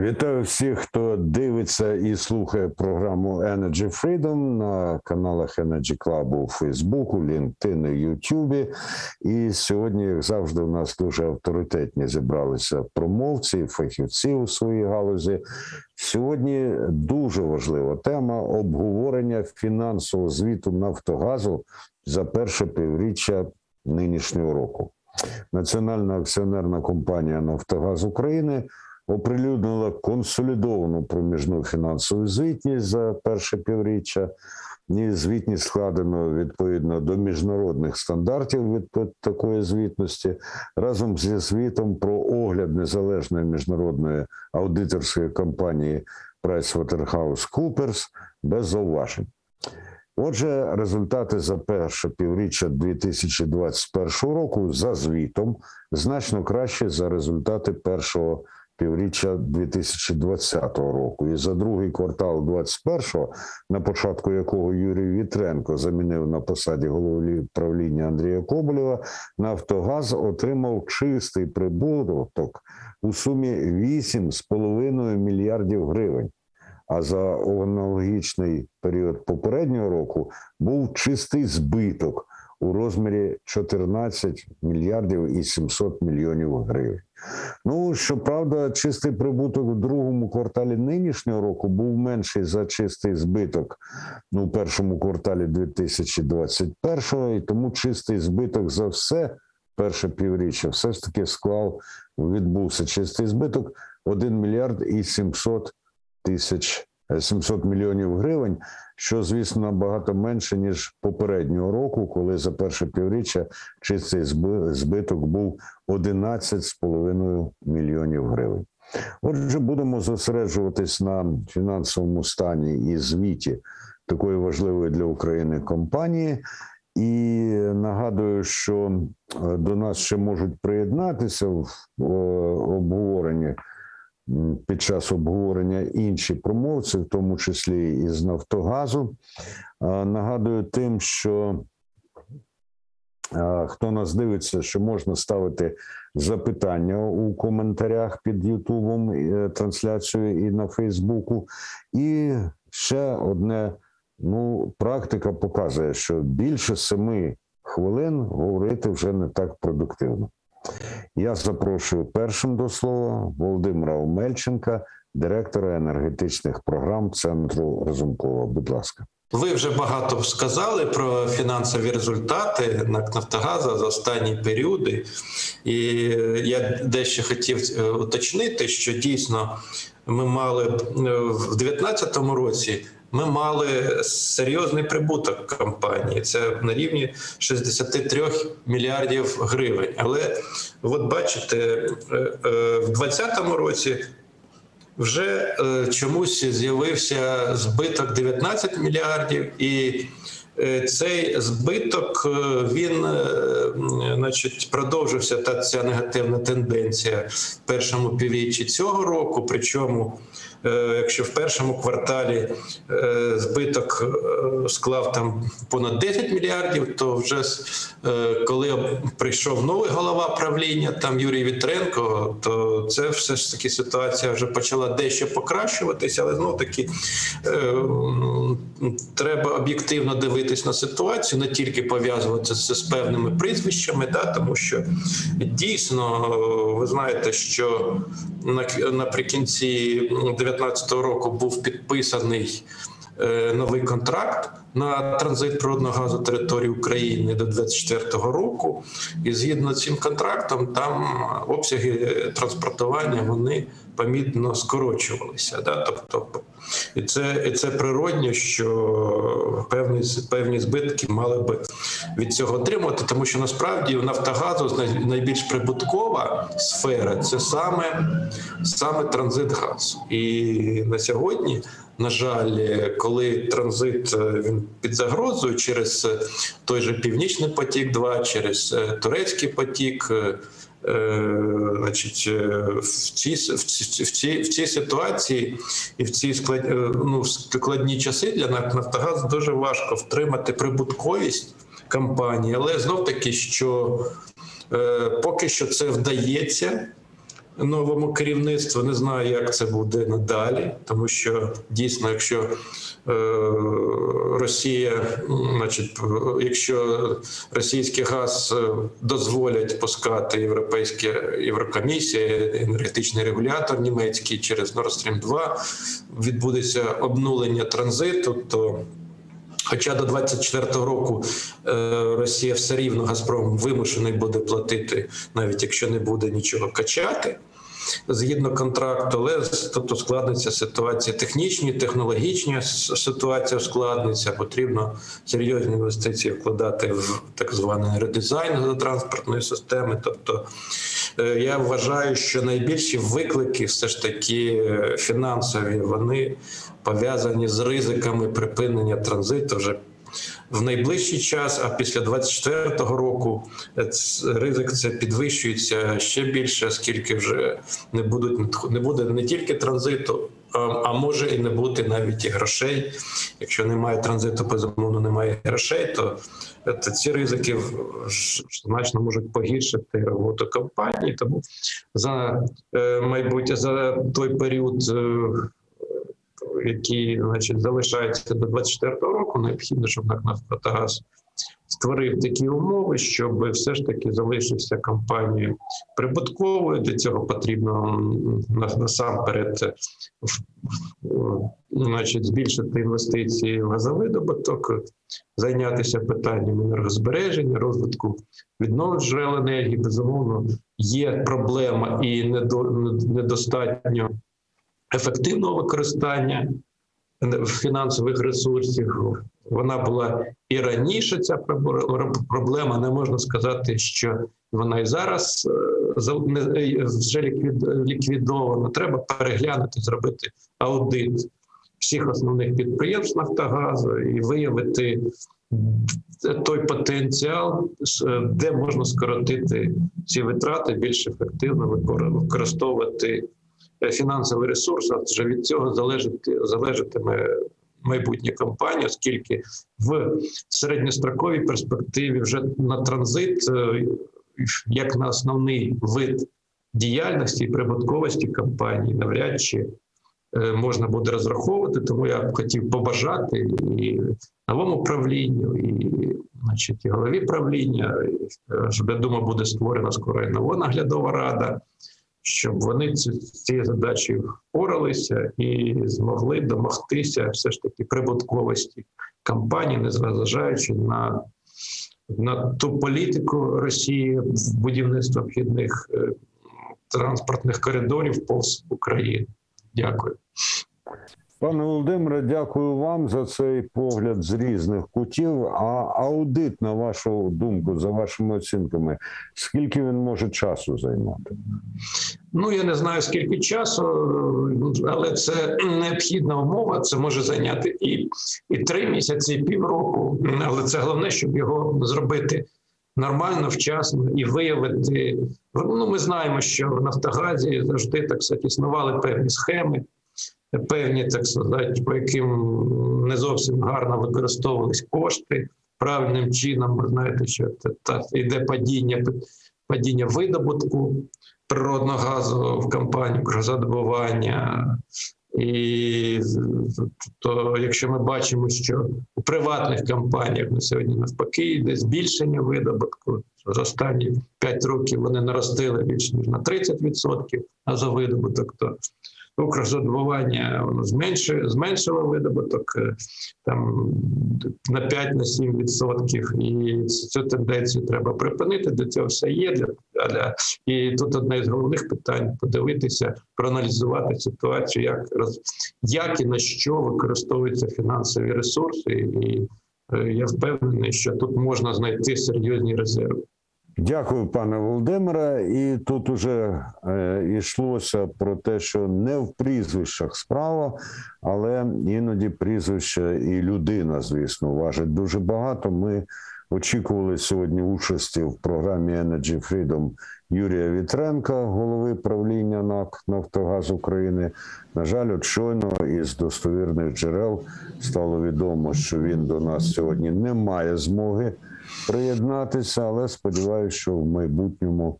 Вітаю всіх, хто дивиться і слухає програму Energy Freedom на каналах Energy Club у Фейсбуку, LinkedIn і Ютубі. І сьогодні, як завжди, у нас дуже авторитетні зібралися промовці, фахівці у своїй галузі. Сьогодні дуже важлива тема обговорення фінансового звіту Нафтогазу за перше півріччя нинішнього року. Національна акціонерна компанія Нафтогаз України оприлюднила консолідовану проміжну фінансову звітність за перше півріччя. Звітність складено відповідно до міжнародних стандартів від такої звітності, разом зі звітом про огляд незалежної міжнародної аудиторської компанії PricewaterhouseCoopers без зауважень. Отже, результати за перше півріччя 2021 року за звітом значно краще за результати першого півріччя 2020 року. І за другий квартал 2021, на початку якого Юрій Вітренко замінив на посаді голови правління Андрія Коболєва, Нафтогаз отримав чистий прибуток у сумі 8,5 мільярдів гривень. А за аналогічний період попереднього року був чистий збиток у розмірі 14 мільярдів і 700 мільйонів гривень. Ну щоправда, чистий прибуток у другому кварталі нинішнього року був менший за чистий збиток ну, у першому кварталі 2021 і тому чистий збиток за все перше півріччя все ж таки склав відбувся чистий збиток 1 мільярд і 700 тисяч 700 мільйонів гривень, що звісно набагато менше ніж попереднього року, коли за перше півріччя чистий збиток був 11,5 мільйонів гривень. Отже, будемо зосереджуватись на фінансовому стані і звіті такої важливої для України компанії. І нагадую, що е, до нас ще можуть приєднатися в обговоренні під час обговорення інші промовці, в тому числі і з Нафтогазу. Нагадую тим, що хто нас дивиться, що можна ставити запитання у коментарях під Ютубом е, трансляцією і на Фейсбуку. І ще одне: ну, практика показує, що більше семи хвилин говорити вже не так продуктивно. Я запрошую першим до слова Володимира Омельченка, директора енергетичних програм Центру Разумкова. Будь ласка. Ви вже багато сказали про фінансові результати НАК «Нафтогаза» за останні періоди, і я дещо хотів е, уточнити, що дійсно ми мали е, в 2019 році ми мали серйозний прибуток компанії. Це на рівні 63 мільярдів гривень. Але от бачите, е, е, в 2020 році. Вже е, чомусь з'явився збиток 19 мільярдів, і цей збиток він, значить, продовжився та ця негативна тенденція в першому півріччі цього року. Причому якщо в першому кварталі е, збиток е, склав там понад 10 мільярдів, то вже коли прийшов новий голова правління, там Юрій Вітренко, то це все ж таки ситуація вже почала дещо покращуватися, але знов таки треба об'єктивно дивитись на ситуацію, не тільки пов'язувати це з певними прізвищами, да, тому що дійсно ви знаєте, що наприкінці 2019 року був підписаний е, новий контракт на транзит природного газу території України до 2024 року, і згідно з цим контрактом, там обсяги транспортування вони помітно скорочувалися. Да? Тобто, і це і це природньо, що певні певні збитки мали би від цього отримати, тому що насправді в Нафтогазу найбільш прибуткова сфера це саме саме транзит газу. І на сьогодні на жаль, коли транзит е, він під загрозою через е, той же північний потік, 2 через е, турецький потік. Е, значить, е, в цій, в, цій, в, цій, в цій ситуації і в ці склад, е, ну, складні часи для НАК Нафтогаз дуже важко втримати прибутковість компанії, але знов таки, що е, поки що це вдається новому керівництву. Не знаю, як це буде надалі, тому що дійсно, якщо е, Росія, значить, якщо російський газ е, дозволять пускати європейська Єврокомісія, енергетичний регулятор німецький через Nord Stream 2, відбудеться обнулення транзиту, то Хоча до 24-го року е, Росія все рівно Газпром вимушений буде платити, навіть якщо не буде нічого качати. Згідно контракту, але тобто складниться ситуація технічні, технологічні ситуація ускладниться. Потрібно серйозні інвестиції вкладати в так званий редизайн газотранспортної системи. Тобто е, я вважаю, що найбільші виклики все ж таки е, фінансові, вони пов'язані з ризиками припинення транзиту вже в найближчий час, а після 24-го року е, ризик це підвищується ще більше, оскільки вже не будуть не буде не тільки транзиту, а, може і не бути навіть і грошей. Якщо немає транзиту, безумовно немає грошей, то е, то ці ризики значно можуть погіршити роботу компанії. Тому за е, майбутнє за той період. Які значить залишаються до 24-го року, необхідно, щоб «Нафтогаз» створив такі умови, щоб все ж таки залишився компанією прибутковою. Для цього потрібно насамперед е, значить, збільшити інвестиції в газовидобуток, зайнятися питанням енергозбереження, розвитку відновлюваних джерел енергії. Безумовно, є проблема і недо- недостатньо ефективного використання фінансових ресурсів. Вона була і раніше. Ця проблема. Не можна сказати, що вона і зараз е, е, вже ліквід- ліквідована. Треба переглянути, зробити аудит всіх основних підприємств Нафтогазу і виявити той потенціал, де можна скоротити ці витрати, більш ефективно використовувати е, фінансовий ресурс, адже від цього залежить, залежатиме майбутнє компанія, оскільки в середньостроковій перспективі вже на транзит, е, як на основний вид діяльності і прибутковості компанії, навряд чи е, можна буде розраховувати. Тому я б хотів побажати і новому правлінню, і значить, і голові правління, е, я думаю, буде створена скоро і нова наглядова рада щоб вони ці- цією задачею впоралися і змогли домогтися все ж таки прибутковості компанії, незважаючи на, на ту політику Росії в будівництво обхідних е, транспортних коридорів повз Україну. Дякую. Пане Володимире, дякую вам за цей погляд з різних кутів. А аудит, на вашу думку, за вашими оцінками, скільки він може часу займати? Ну я не знаю скільки часу, але це необхідна умова. Це може зайняти і, і три місяці, і півроку. Але це головне, щоб його зробити нормально, вчасно і виявити. Ну, ми знаємо, що в Нафтогазі завжди так сказати, існували певні схеми, певні, так сказати, по яким не зовсім гарно використовувались кошти правильним чином. Ви знаєте, що та, та йде падіння, падіння видобутку природного газу в компанію газодобування. І то, якщо ми бачимо, що у приватних компаніях на сьогодні навпаки йде збільшення видобутку, за останні 5 років вони наростили більше ніж на 30% газовидобуток, то Укрзадобування воно зменшує, зменшило видобуток е, там на 5-7 відсотків, і цю тенденцію треба припинити. Для цього все є. Для, для і тут одне з головних питань подивитися, проаналізувати ситуацію, як як і на що використовуються фінансові ресурси, і е, я впевнений, що тут можна знайти серйозні резерви. Дякую, пане Володимире. І тут уже е, йшлося про те, що не в прізвищах справа, але іноді прізвище і людина, звісно, важить дуже багато. Ми очікували сьогодні участі в програмі Energy Freedom Юрія Вітренка, голови правління НАК Нафтогаз України. На жаль, от щойно із достовірних джерел стало відомо, що він до нас сьогодні не має змоги приєднатися, але сподіваюся, що в майбутньому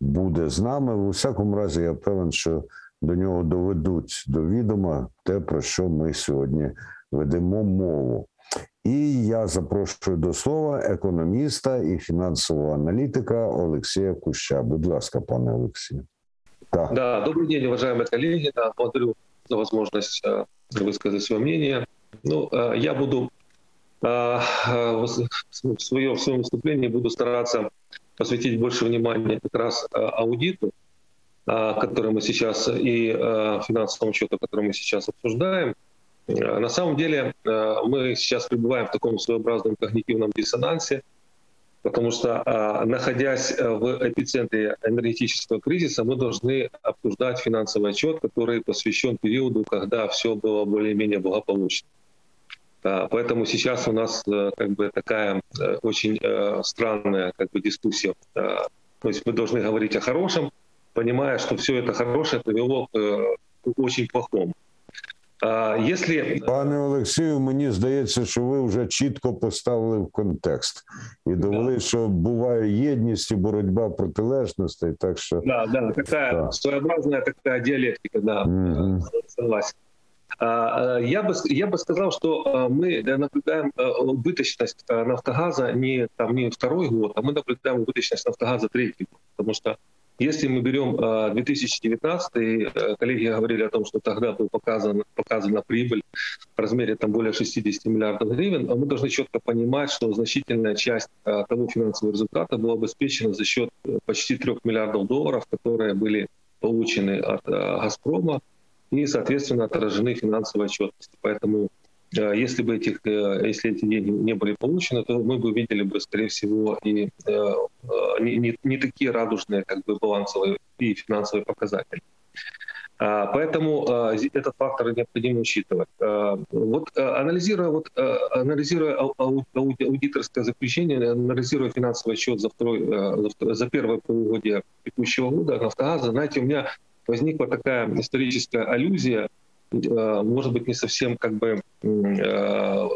буде з нами. У всякому разі, я певен, що до нього доведуть до відома те, про що ми сьогодні ведемо мову. І я запрошую до слова економіста і фінансового аналітика Олексія Куща. Будь ласка, пане Олексію. Так. Да, добрый день, уважаемые коллеги. Да, благодарю за возможность э, высказать свое мнение. Ну, э, я буду э, в, свое, в своем выступлении буду стараться посвятить больше внимания как раз аудиту, который мы сейчас, и финансовому счету, который мы сейчас обсуждаем. Э, на самом деле э, мы сейчас пребываем в таком своеобразном когнитивном диссонансе, потому что, э, находясь в эпицентре энергетического кризиса, мы должны обсуждать финансовый отчет, который посвящен периоду, когда все было более-менее благополучно. Поэтому сейчас у нас как бы такая очень странная как бы, дискуссия. То есть мы должны говорить о хорошем, понимая, что все это хорошее привело к очень плохому. Если... Пане Олексію, мені здається, що ви вже чітко поставили в контекст і довели, да. що буває єдність і боротьба протилежностей. Так що да, да, така да. своеобразная така диалектика, да, угу. согласен. Я бы, я бы сказал, что мы наблюдаем убыточность Нафтогаза не, там, не второй год, а мы наблюдаем убыточность Нафтогаза третий год. Потому что если мы берем 2019, э, коллеги говорили о том, что тогда был показан, показана прибыль в размере там, более 60 миллиардов гривен, мы должны четко понимать, что значительная часть того финансового результата была обеспечена за счет э, почти 3 миллиардов долларов, которые были получены от «Газпрома» и, соответственно, отражены финансовой отчетности. Поэтому Э, если бы этих, э, если эти деньги не были получены, то мы бы видели бы, скорее всего, и э, не, не, не такие радужные как бы балансовые и финансовые показатели. А, поэтому этот фактор необходимо учитывать. Вот анализируя, вот, анализируя аудиторское заключение, анализируя финансовый счет за, второй, за первое полугодие текущего года «Нафтогаза», знаете, у меня возникла такая историческая аллюзия Э, может быть, не совсем как бы э,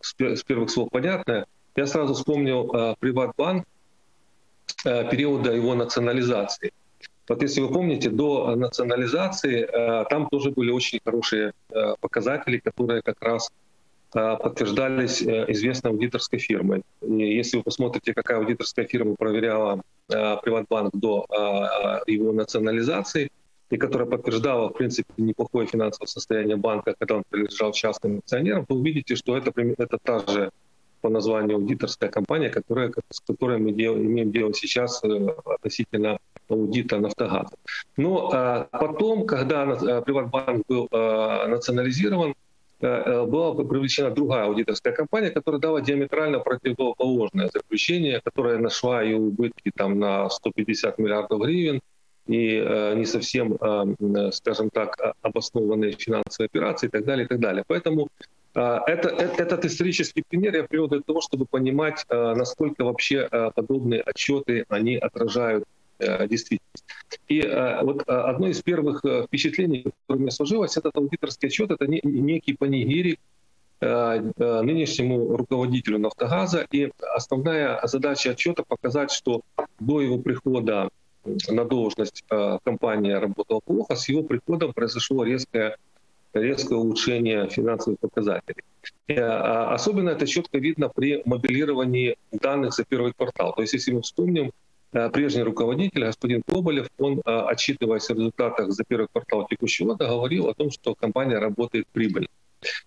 с первых слов понятная. Я сразу вспомнил э, Приватбанк периода его национализации. Вот если вы помните, до национализации там тоже были очень хорошие показатели, которые как раз подтверждались известной аудиторской фирмой. И если вы посмотрите, какая аудиторская фирма проверяла Приватбанк до его национализации – и которая подтверждала, в принципе, неплохое финансовое состояние банка, когда он принадлежал частным акционерам, вы увидите, что это, это та же по названию аудиторская компания, которая, с которой мы дел, имеем дело сейчас э, относительно аудита «Нафтогаза». Но а, потом, когда а, Приватбанк был а, национализирован, была привлечена другая аудиторская компания, которая дала диаметрально противоположное заключение, которое нашла и убытки там, на 150 миллиардов гривен, и э, не совсем, э, скажем так, обоснованные финансовые операции и так далее, и так далее. Поэтому э, это, этот исторический пример я привел для того, чтобы понимать, насколько вообще подобные отчеты они отражают действительность. И вот одно из первых впечатлений, которое у меня сложилось, этот аудиторский отчет, это некий панигирик нынешнему руководителю «Нафтогаза». И основная задача отчета показать, что до его прихода на должность а, компания работала плохо, с его приходом произошло резкое, резкое улучшение финансовых показателей. И, а, особенно это четко видно при моделировании данных за первый квартал. То есть если мы вспомним, а, прежний руководитель, господин Коболев, он, отчитываясь о результатах за первый квартал текущего года, говорил о том, что компания работает прибыльно.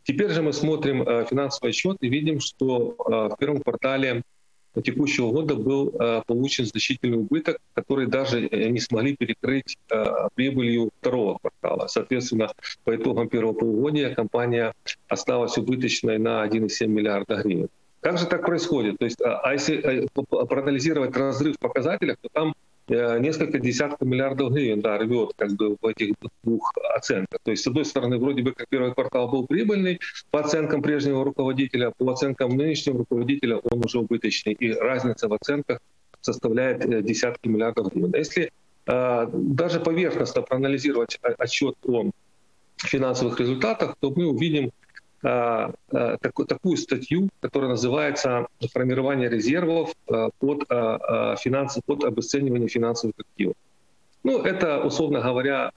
Теперь же мы смотрим финансовый отчет и видим, что в первом квартале текущего года был э, получен значительный убыток, который даже э, не смогли перекрыть э, прибылью второго квартала. Соответственно, по итогам первого полугодия компания осталась убыточной на 1,7 миллиарда гривен. Как же так происходит? То есть, а, а если проанализировать разрыв в показателях, то там несколько десятков миллиардов гривен да, рвет как бы в этих двух оценках. То есть, с одной стороны, вроде бы как первый квартал был прибыльный по оценкам прежнего руководителя, по оценкам нынешнего руководителя он уже убыточный. И разница в оценках составляет десятки миллиардов гривен. Если э, даже поверхностно проанализировать отчет о финансовых результатах, то мы увидим э, э, такую, такую статью, которая называется «Формирование резервов э, под, финансы, под обесценивание финансовых активов». Ну, это, условно говоря,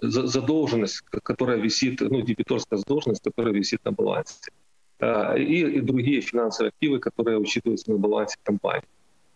задолженность, которая висит, ну, дебиторская задолженность, которая висит на балансе. И, и другие финансовые активы, которые учитываются на балансе компании.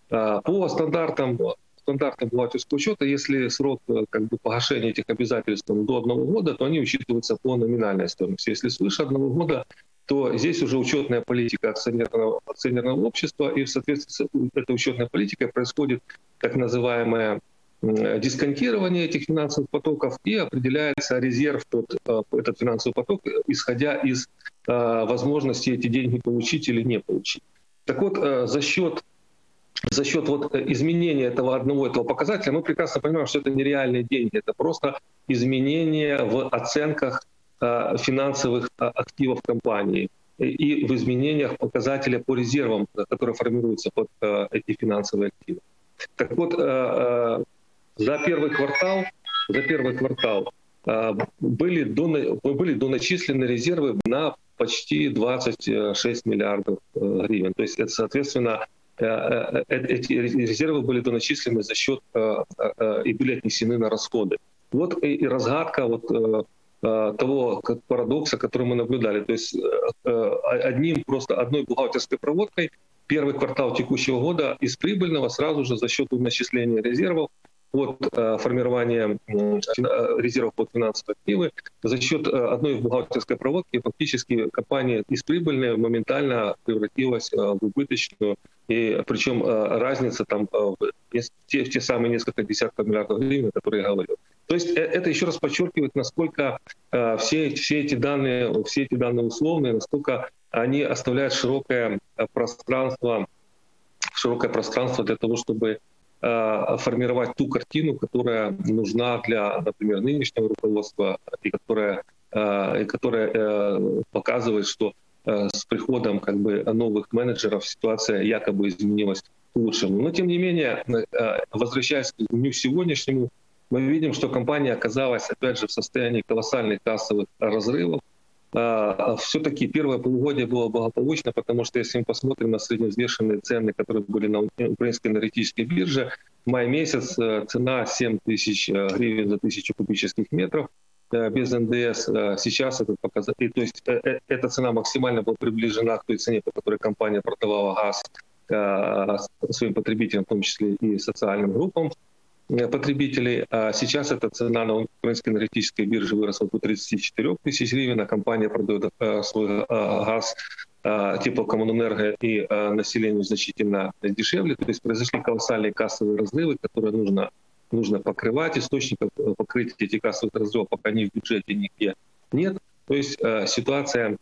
По стандартам стандартом бухгалтерского учета, если срок э, как бы, погашения этих обязательств до одного года, то они учитываются по номинальной стоимости. Если свыше одного года, то здесь уже учетная политика акционерного, акционерного общества, и в соответствии с этой учетной политикой происходит так называемое дисконтирование этих финансовых потоков и определяется резерв под э, этот финансовый поток, исходя из э, возможности эти деньги получить или не получить. Так вот, за счет за счет вот э, изменения этого одного этого показателя, мы прекрасно понимаем, что это нереальные деньги, это просто изменение в оценках э, финансовых э, активов компании и в изменениях показателя по резервам, которые формируются под эти финансовые активы. Так вот, за первый квартал, за первый квартал были, до, были доначислены резервы на почти 26 миллиардов гривен. То есть это, соответственно, эти резервы были доначислены за счет и были отнесены на расходы. Вот и разгадка вот того парадокса, который мы наблюдали. То есть одним просто одной бухгалтерской проводкой первый квартал текущего года из прибыльного сразу же за счет начисления резервов от э, формирования э, резервов под финансовые активы за счет э, одной бухгалтерской проводки фактически компания из прибыльной моментально превратилась в убыточную. И причем разница там в те, в те самые несколько десятков миллиардов гривен, о которых я говорил. То есть это еще раз подчеркивает, насколько все, все эти данные, все эти данные условные, насколько они оставляют широкое пространство, широкое пространство для того, чтобы Э, формировать ту картину, которая нужна для, например, нынешнего руководства и которая, э, и которая э, показывает, что с приходом как бы новых менеджеров ситуация якобы изменилась к лучшему. Но тем не менее, возвращаясь к дню сегодняшнему, мы видим, что компания оказалась опять же в состоянии колоссальных кассовых разрывов, а, все-таки первое полугодие было благополучно, потому что если мы посмотрим на средневзвешенные цены, которые были на украинской энергетической бирже, май месяц э, цена 7 тысяч э, гривен за тысячу кубических метров э, без НДС. Сейчас этот показатель, то есть эта цена максимально была приближена к той цене, по которой компания продавала газ своим потребителям, в том числе и социальным группам. Э, потребителей. А сейчас эта цена на украинской энергетической бирже выросла до 34 тысяч гривен, а компания продает э, свой э, газ теплокоммунэнерго и населению значительно дешевле. То есть произошли колоссальные кассовые разрывы, которые нужно, нужно покрывать. Источников покрыть эти кассовых разрывов пока ни в бюджете нигде нет. То есть ситуация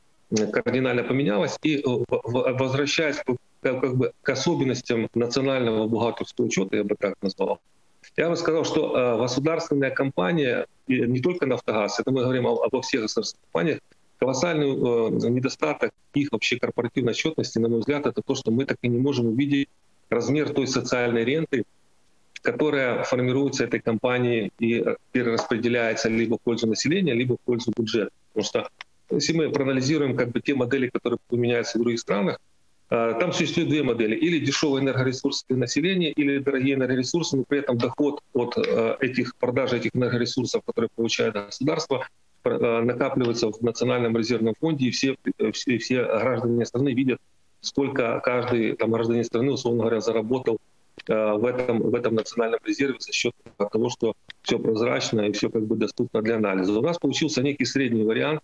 кардинально поменялась. И возвращаясь как бы к особенностям национального бухгалтерского учета, я бы так назвал, я бы сказал, что э, государственная компания, и не только «Нафтогаз», это мы говорим обо всех государственных компаниях, колоссальный э, недостаток их вообще корпоративной отчетности, на мой взгляд, это то, что мы так и не можем увидеть размер той социальной ренты, которая формируется этой компанией и перераспределяется либо в пользу населения, либо в пользу бюджета. Потому что если мы проанализируем как бы те модели, которые применяются в других странах, Э, там существует две модели. Или дешевые энергоресурсы для населения, или дорогие энергоресурсы, но при этом доход от э, этих продажи этих энергоресурсов, которые получает государство, э, накапливается в Национальном резервном фонде, и все, все, все граждане страны видят, сколько каждый там, гражданин страны, условно говоря, заработал в этом, в этом национальном резерве за счет того, что все прозрачно и все как бы доступно для анализа. У нас получился некий средний вариант.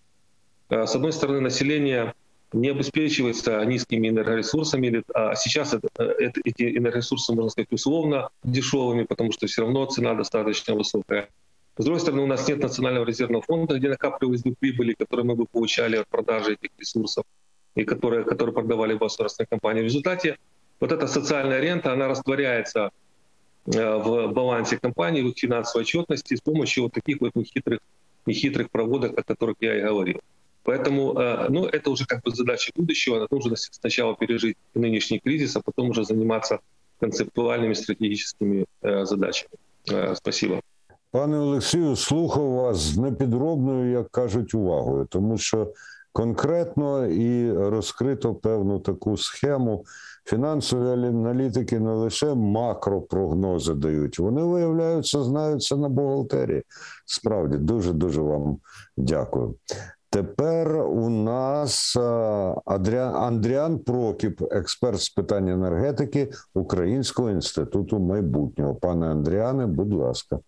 С одной стороны, население не обеспечивается низкими энергоресурсами. А сейчас это, это, эти энергоресурсы, можно сказать, условно дешевыми, потому что все равно цена достаточно высокая. С другой стороны, у нас нет национального резервного фонда, где накапливались бы прибыли, которые мы бы получали от продажи этих ресурсов и которые, которые продавали государственные компании. В результате вот эта социальная рента, она растворяется э, в балансе компании, в их финансовой отчетности с помощью вот таких вот нехитрых, нехитрых проводок, о которых я и говорил. Поэтому, э, ну, это уже как бы задача будущего. Нужно сначала пережить нынешний кризис, а потом уже заниматься концептуальными стратегическими э, задачами. Э, Спасибо. Пане Олексію, слухав вас з непідробною, як кажуть, увагою, тому що конкретно і розкрито певну таку схему. Фінансові аналітики не лише макропрогнози дають, вони виявляються, знаються на бухгалтерії. Справді, дуже дуже вам дякую. Тепер у нас Андріан Прокіп, експерт з питань енергетики Українського інституту майбутнього. Пане Андріане, будь ласка.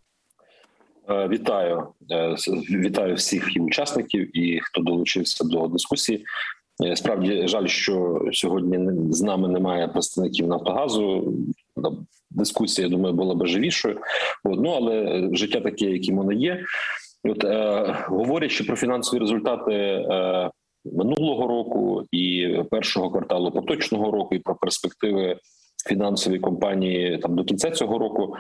Е, Вітаю, Е, вітаю всіх учасників і хто долучився до дискусії. Е, Справді жаль, що сьогодні з нами немає представників Нафтогазу. Дискусія, я думаю, була б живішою. От, ну але життя таке, яким воно є. От е, говорячи про фінансові результати е, минулого року і першого кварталу поточного року, і про перспективи фінансової компанії там до кінця цього року.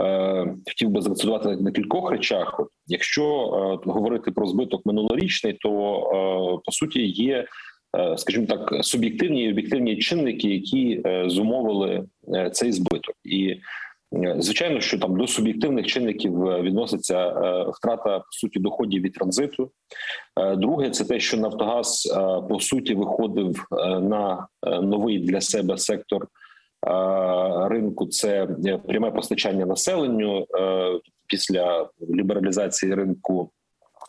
Е, хотів би заакцентувати на кількох речах. От, Якщо е, говорити про збиток минулорічний, то е, по суті є, скажімо так, суб'єктивні і об'єктивні чинники, які е, зумовили е, цей збиток, і е, звичайно, що там до суб'єктивних чинників е, відноситься е, втрата по суті доходів від транзиту. Е, Друге, це те, що Нафтогаз е, по суті виходив е, на е, новий для себе сектор е, ринку. Це е, пряме постачання населенню е, після лібералізації ринку.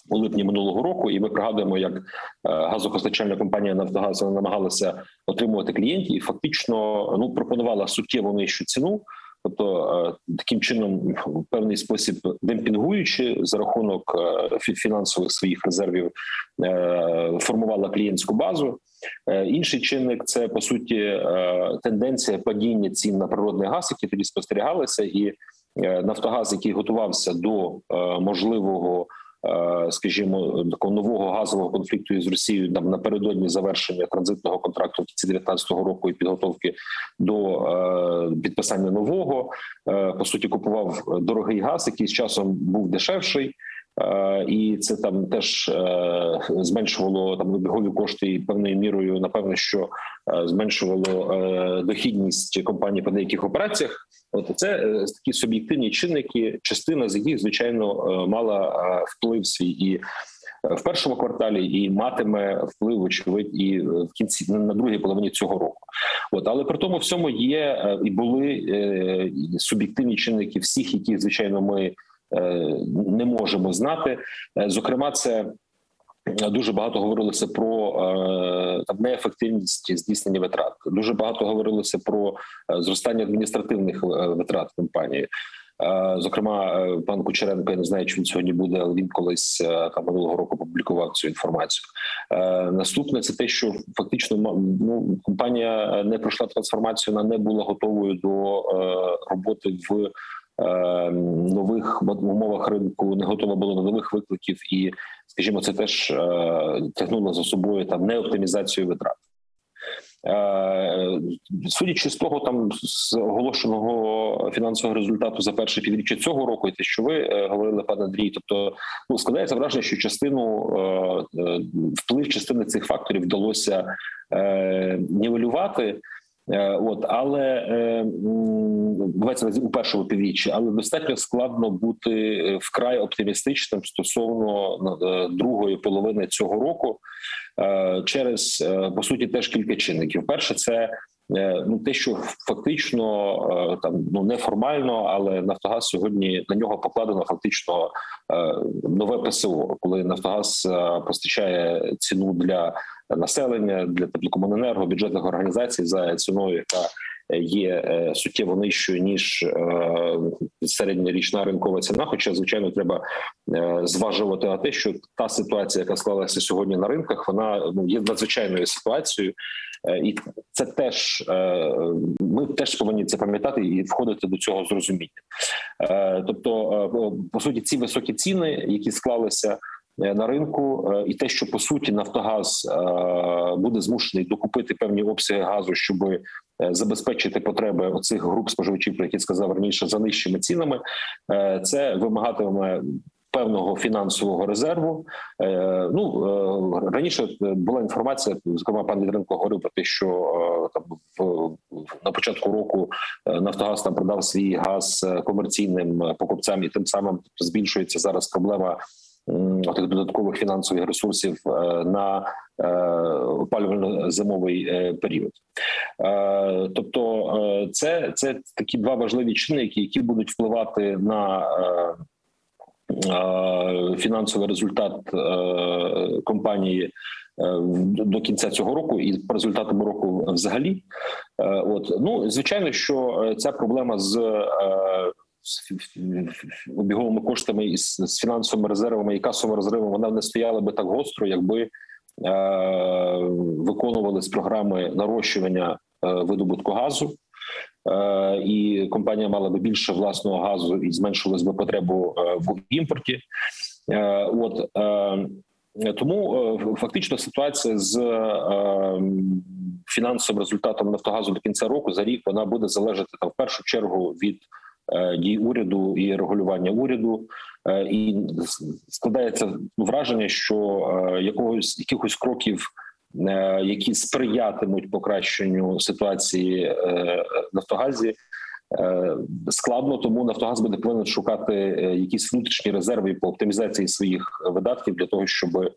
У липні минулого року, і ми пригадуємо, як е, газопостачальна компанія Нафтогаз намагалася отримувати клієнтів, і фактично ну пропонувала суттєво нижчу ціну. Тобто е, таким чином, в певний спосіб демпінгуючи за рахунок е, фінансових своїх резервів, формувала клієнтську базу. Інший чинник це по суті тенденція падіння цін на природний газ, які тоді спостерігалися, і Нафтогаз, який готувався до можливого. Е, Скажімо, такого нового газового конфлікту із Росією там напередодні завершення транзитного контракту в кінці 19 року і підготовки до е, підписання нового е, по суті купував дорогий газ, який з часом був дешевший. І це там теж зменшувало там обігові кошти і певною мірою, напевно, що зменшувало дохідність компанії по деяких операціях. От це е, такі суб'єктивні чинники, частина з яких звичайно е, мала е, вплив свій і в першому кварталі, і матиме вплив, очевидь, і в кінці на другій половині цього року. От але при тому всьому є і були суб'єктивні чинники всіх, які звичайно ми не можемо знати. Зокрема, це дуже багато говорилося про е, там неефективність здійснення витрат. Дуже багато говорилося про е, зростання адміністративних е, витрат компанії. Зокрема, пан Кучеренко, я не знаю, чи він сьогодні буде, але він колись там минулого року публікував цю інформацію. Наступне це те, що фактично ну, компанія не пройшла трансформацію, вона не була готовою до роботи в е, нових умовах ринку, не готова була до нових викликів, і скажімо, це теж е, тягнуло за собою там неоптимізацію витрат. Е, Судячи з того, там з оголошеного фінансового результату за перше півріччя цього року, і те, що ви е, говорили, пане Андрій, тобто ну складається враження, що частину вплив частини цих факторів вдалося нівелювати. Е, От, але е, мається у першому півріччі, але достатньо складно бути е, вкрай оптимістичним стосовно другої половини цього року через по суті теж кілька чинників. Перше, це ну те, що фактично там ну неформально, але Нафтогаз сьогодні на нього покладено фактично нове ПСО, коли Нафтогаз постачає ціну для населення для теплокомуненерго бюджетних організацій за ціною, яка є е, суттєво нижчою ніж е, середньорічна ринкова ціна. Хоча, звичайно, треба е, зважувати на те, що та ситуація, яка склалася сьогодні на ринках, вона ну є надзвичайною ситуацією, і це теж ми теж повинні це пам'ятати і входити до цього з розумінням. Е, Тобто, по суті, ці високі ціни, які склалися. Е, На ринку е, і те, що по суті Нафтогаз е, буде змушений докупити певні обсяги газу, щоб забезпечити потреби оцих груп споживачів, про які сказав раніше, за нижчими цінами, це вимагатиме. Певного фінансового резерву ну раніше була інформація. Зокрема, пан Відренко говорив про те, що там на початку року Нафтогаз там продав свій газ комерційним покупцям, і тим самим збільшується зараз проблема тих додаткових фінансових ресурсів е, на е, опалювально-зимовий е, період. Тобто, це, це такі два важливі чинники, які будуть впливати на. Фінансовий результат компанії до кінця цього року і по результатам року взагалі. От ну звичайно, що ця проблема з з обіговими коштами і з з фінансовими резервами і касовими резервами вона не стояла би так гостро, якби е, виконувались програми нарощування е, видобутку газу. Е, І компанія мала би більше власного газу і зменшилась би потребу в імпорті. От тому фактично ситуація з фінансовим результатом Нафтогазу до кінця року за рік вона буде залежати там в першу чергу від дій уряду і регулювання уряду. Е, І складається враження, що е, якогось якихось кроків, е, які сприятимуть покращенню ситуації е, Нафтогазі. е, Складно, тому Нафтогаз буде повинен шукати е, якісь внутрішні резерви по оптимізації своїх видатків для того, щоб, е,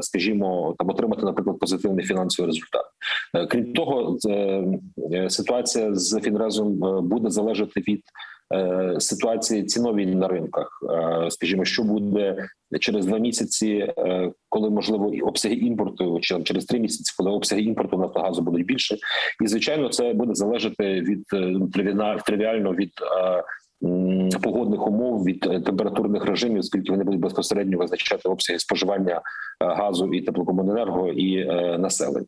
скажімо, там отримати, наприклад, позитивний фінансовий результат. Е, Крім того, е, ситуація з Фінрезом е, буде залежати від е, ситуації ціновій на ринках. Е, Скажімо, що буде через два місяці, е, коли можливо обсяги імпорту, чи через три місяці, коли обсяги імпорту Нафтогазу будуть більше, і звичайно, це буде залежати від е, тривіально від. Погодних умов від е, температурних режимів, оскільки вони будуть безпосередньо визначати обсяги споживання е, газу і теплокомуненерго і е, населення.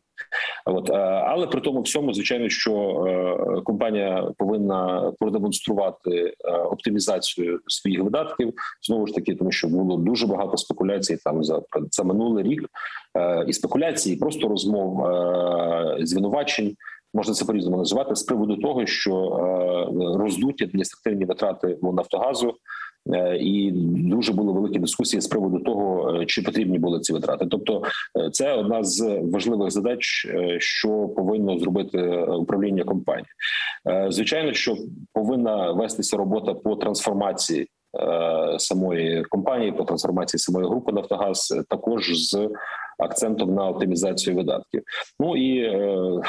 От але при тому всьому, звичайно, що компанія повинна продемонструвати оптимізацію своїх видатків знову ж таки, тому що було дуже багато спекуляцій там за за минулий рік і спекуляцій, і просто розмов звинувачень. Можна це по-різному називати з приводу того, що е, роздуті адміністративні витрати у Нафтогазу, е, і дуже були великі дискусії з приводу того, е, чи потрібні були ці витрати. Тобто, це одна з важливих задач, що повинно зробити управління компанії. Звичайно, що повинна вестися робота по трансформації самої компанії, по трансформації самої групи Нафтогаз, також з акцентом на оптимізацію видатків. Ну і е,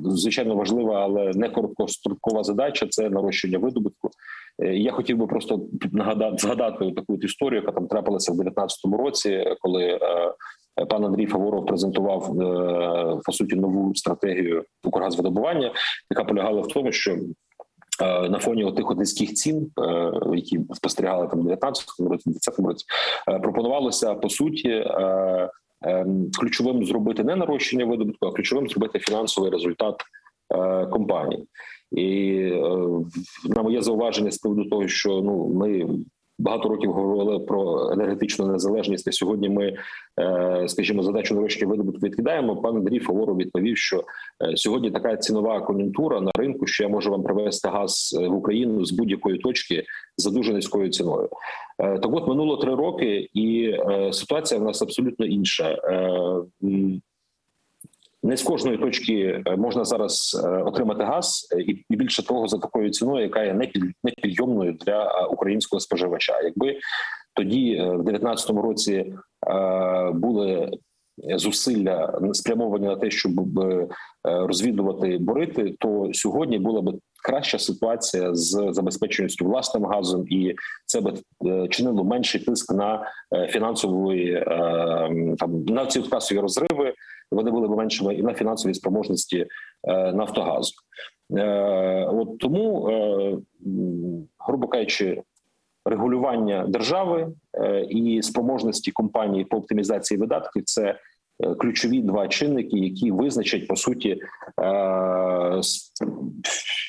звичайно важлива, але не короткострокова задача це нарощення видобутку. Е, Я хотів би просто нагадати згадати таку історію, яка там трапилася в 2019 році, коли е, пан Андрій Фаворов презентував по суті нову стратегію Укргазвидобування, яка полягала в тому, що на фоні тих низьких цін, які спостерігали там в 19 році, 20 році, пропонувалося по суті. Ем, Ключовим зробити не нарощення видобутку, а ключовим зробити фінансовий результат е, компанії. І е, на моє зауваження з приводу того, що ну ми багато років говорили про енергетичну незалежність. І сьогодні ми, е, скажімо, задачу нарощення видобутку відкидаємо. Пан Андрій Фаворов відповів, що е, сьогодні така цінова кон'юнктура на ринку, що я можу вам привезти газ е, в Україну з будь-якої точки за дуже низькою ціною. Так, от минуло три роки, і ситуація в нас абсолютно інша. Не з кожної точки е, можна зараз е, отримати газ, е, і більше того, за такою ціною, яка є непід- непідйомною для українського споживача. Якби тоді, в 2019 році, були зусилля спрямовані на те, щоб розвідувати борити, то сьогодні була б краща ситуація з забезпеченістю власним газом, і це би чинило менший тиск на фінансові е, там на ці касові розриви. Вони були б меншими і на фінансовій спроможності е, Нафтогазу. Е, От тому, е, грубо кажучи, регулювання держави і спроможності компанії по оптимізації видатків це ключові два чинники, які визначать по суті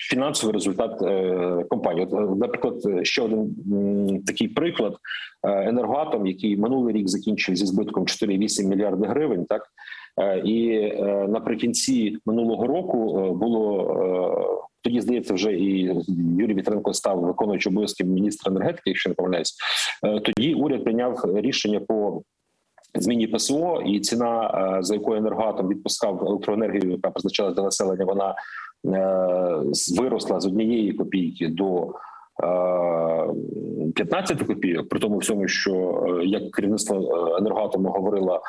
фінансовий результат компанії. От, наприклад, ще один такий приклад: енергоатом, який минулий рік закінчив зі збитком 4,8 мільярди гривень, так І е, наприкінці минулого року е, було е, тоді, здається, вже і Юрій Вітренко став виконуючим обов'язки міністра енергетики, якщо не помиляюсь. Е, Тоді уряд прийняв рішення по зміні ПСО, і ціна, е, за якою енергоатом відпускав електроенергію, яка призначалась для населення, вона е, виросла з однієї копійки до е, 15 копійок. При тому всьому, що е, як керівництво е, енергоатому говорило, е,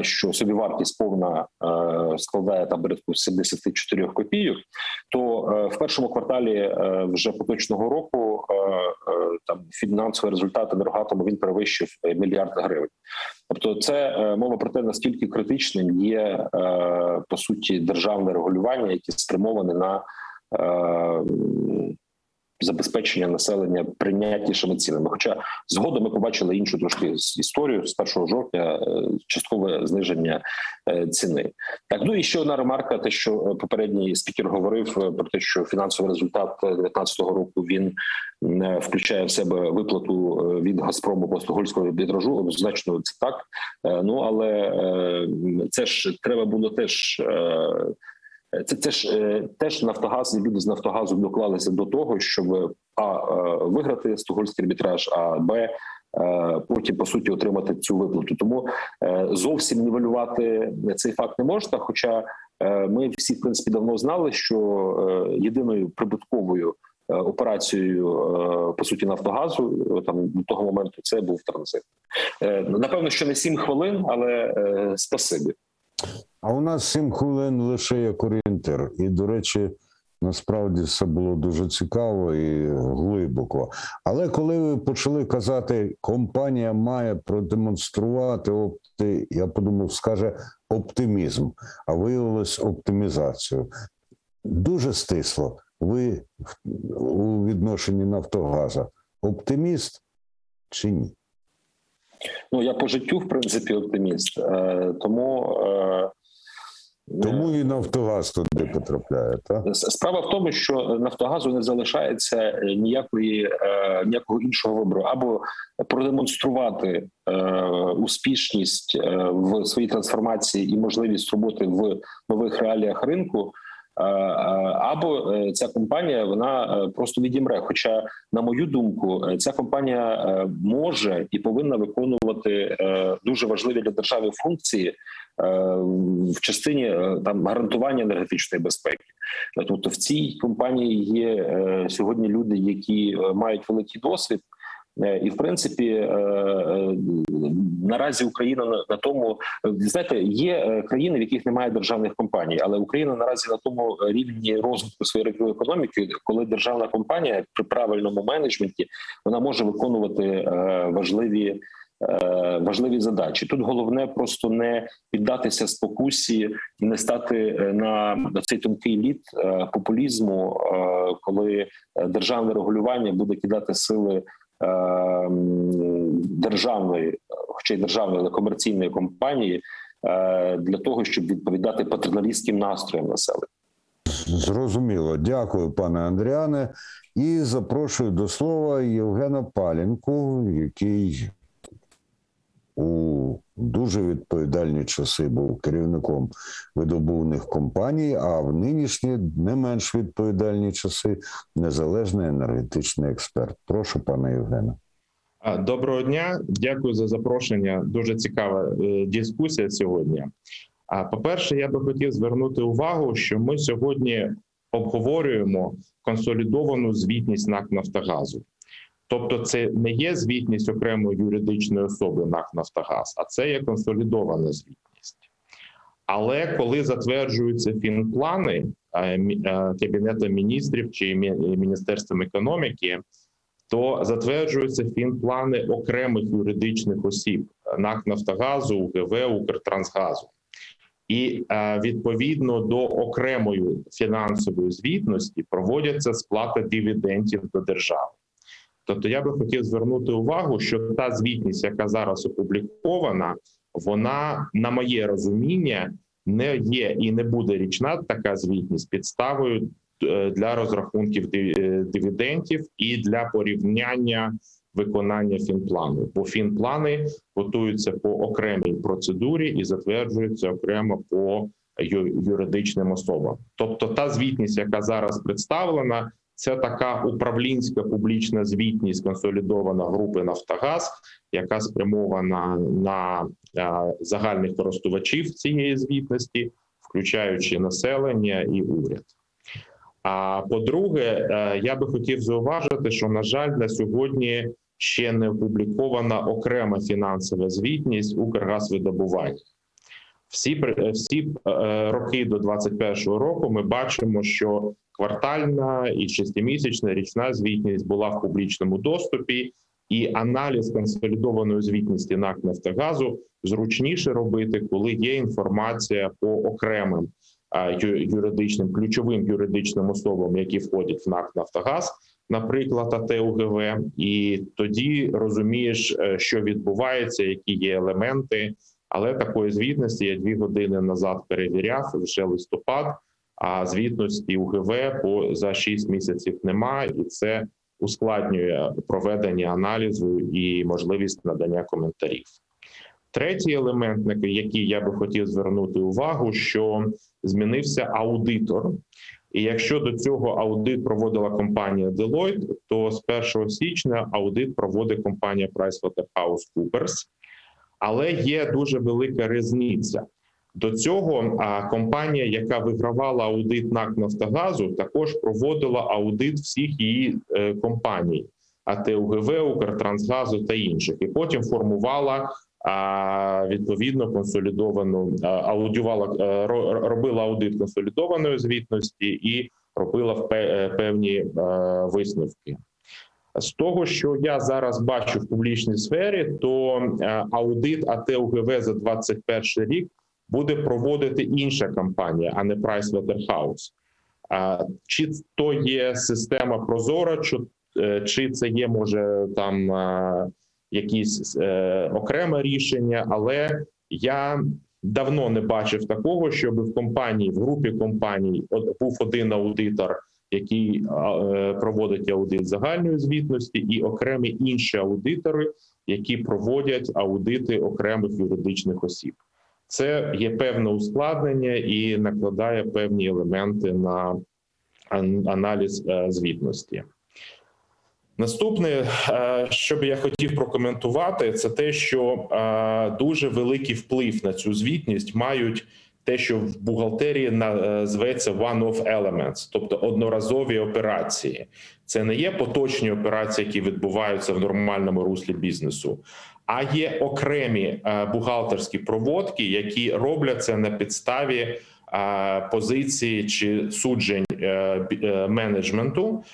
що собівартість повна е, складає там порядку 74 копійок, то е, в першому кварталі е, вже поточного року е, е, там фінансовий результат енергоатому він перевищив е, мільярд гривень. Тобто, це е, мова про те, наскільки критичним є е, по суті державне регулювання, яке спрямоване на е, забезпечення населення прийнятнішими цінами. Хоча згодом ми побачили іншу трошки історію з 1 жовтня, е, часткове зниження е, ціни. Так, ну і ще одна ремарка: те, що е, попередній спікер говорив про те, що фінансовий результат 2019 року він включає в себе виплату від Газпрому по арбітражу. Однозначно, це так. Ну але це ж треба було теж. Е, Це, це ж е, теж Нафтогаз і люди з Нафтогазу доклалися до того, щоб а е, виграти стокгольський арбітраж, а б потім по суті отримати цю виплату. Тому зовсім нівелювати цей факт не можна. Хоча ми всі в принципі давно знали, що єдиною прибутковою операцією по суті Нафтогазу там до того моменту це був транзит. Напевно, що не сім хвилин, але спасибі. А у нас сім хвилин лише як орієнтир. І, до речі, насправді все було дуже цікаво і глибоко. Але коли ви почали казати, компанія має продемонструвати опти, я подумав, скаже оптимізм, а виявилось оптимізацію. Дуже стисло. Ви у відношенні Нафтогаза оптиміст чи ні? Ну я по життю, в принципі, оптиміст. Е, тому е, Тому і Нафтогаз туди потрапляє, так? Справа в тому, що Нафтогазу не залишається е, ніякої е, ніякого іншого вибору або продемонструвати е, успішність е, в своїй трансформації і можливість роботи в нових реаліях ринку. Або е, ця компанія вона е, просто відімре. Хоча, на мою думку, е, ця компанія може і повинна виконувати дуже важливі для держави функції в частині там гарантування енергетичної безпеки. Тобто в цій компанії є сьогодні люди, які мають великий досвід. Е, І в принципі е, е, наразі Україна на, тому знаєте, є країни, в яких немає державних компаній, але Україна наразі на тому рівні розвитку своєї економіки, коли державна компанія при правильному менеджменті вона може виконувати важливі. Важливі задачі тут головне просто не піддатися спокусі і не стати на, цей тонкий лід популізму, коли державне регулювання буде кидати сили державної, хоча й державної, але комерційної компанії е, для того, щоб відповідати патерналістським настроям населення. Зрозуміло. Дякую, пане Андріане. І запрошую до слова Євгена Палінку, який у дуже відповідальні часи був керівником видобувних компаній, а в нинішні не менш відповідальні часи незалежний енергетичний експерт. Прошу, пане Євгене. Доброго дня, дякую за запрошення. Дуже цікава е, дискусія сьогодні. А по-перше, я би хотів звернути увагу, що ми сьогодні обговорюємо консолідовану звітність НАК Нафтогазу. Тобто, це не є звітність окремої юридичної особи НАК Нафтогаз, а це є консолідована звітність. Але коли затверджуються фінплани е, е, Кабінетом міністрів чи Мі- Міністерством економіки, то затверджуються фінплани окремих юридичних осіб НАК Нафтогазу, УГВ, Укртрансгазу. І е, відповідно до окремої фінансової звітності проводяться сплата дивідендів до держави. Тобто, я би хотів звернути увагу, що та звітність, яка зараз опублікована, вона, на моє розуміння, не є і не буде річна така звітність підставою е, для розрахунків е, дивідендів і для порівняння виконання фінплану, бо фінплани готуються по окремій процедурі і затверджуються окремо по юридичним особам. Тобто, та звітність, яка зараз представлена, це така управлінська публічна звітність консолідована групи Нафтогаз, яка спрямована на е, загальних користувачів цієї звітності, включаючи населення і уряд. А по-друге, е, я би хотів зауважити, що на жаль, на сьогодні ще не опублікована окрема фінансова звітність Укргазвидобування. Всі всі е, роки до 2021 року ми бачимо, що квартальна і шестимісячна річна звітність була в публічному доступі, і аналіз консолідованої звітності НАК Нафтогазу зручніше робити, коли є інформація по окремим юридичним ключовим юридичним особам, які входять в НАК Нафтогаз, наприклад, АТ УГВ, і тоді розумієш, е, що відбувається, які є елементи. Але такої звітності я дві години назад перевіряв вже листопад. А звітності УГВ по за 6 місяців немає, і це ускладнює проведення аналізу і можливість надання коментарів. Третій елемент, на який я би хотів звернути увагу, що змінився аудитор. І якщо до цього аудит проводила компанія Deloitte, то з 1 січня аудит проводить компанія PricewaterhouseCoopers. Але є дуже велика різниця. До цього а, компанія, яка вигравала аудит НАК Нафтогазу, також проводила аудит всіх її е, компаній АТ УГВ, Укртрансгазу та інших, і потім формувала відповідно консолідовану аудювала е, робила аудит консолідованої звітності і робила е, певні висновки. З того, що я зараз бачу в публічній сфері, то аудит АТ УГВ за 21 рік буде проводити інша компанія, а не Pricewaterhouse. А Чи то є система Прозора, чи, е, чи це є може там якісь е, окреме рішення, але я давно не бачив такого, щоб в компанії, в групі компаній був один аудитор, який е, проводить аудит загальної звітності, і окремі інші аудитори, які проводять аудити окремих юридичних осіб. Це є певне ускладнення і накладає певні елементи на аналіз е, звітності. Наступне, е, що би я хотів прокоментувати, це те, що е, дуже великий вплив на цю звітність мають те, що в бухгалтерії на- зветься one-off elements, тобто одноразові операції. Це не є поточні операції, які відбуваються в нормальному руслі бізнесу, а є окремі е, бухгалтерські проводки, які робляться на підставі е, позиції чи суджень е, менеджменту.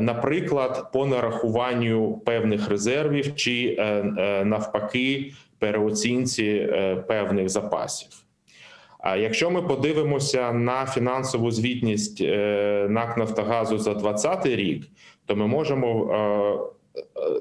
Наприклад, по нарахуванню певних резервів чи навпаки переоцінці певних запасів. А якщо ми подивимося на фінансову звітність НАК Нафтогазу за 2020 рік, то ми можемо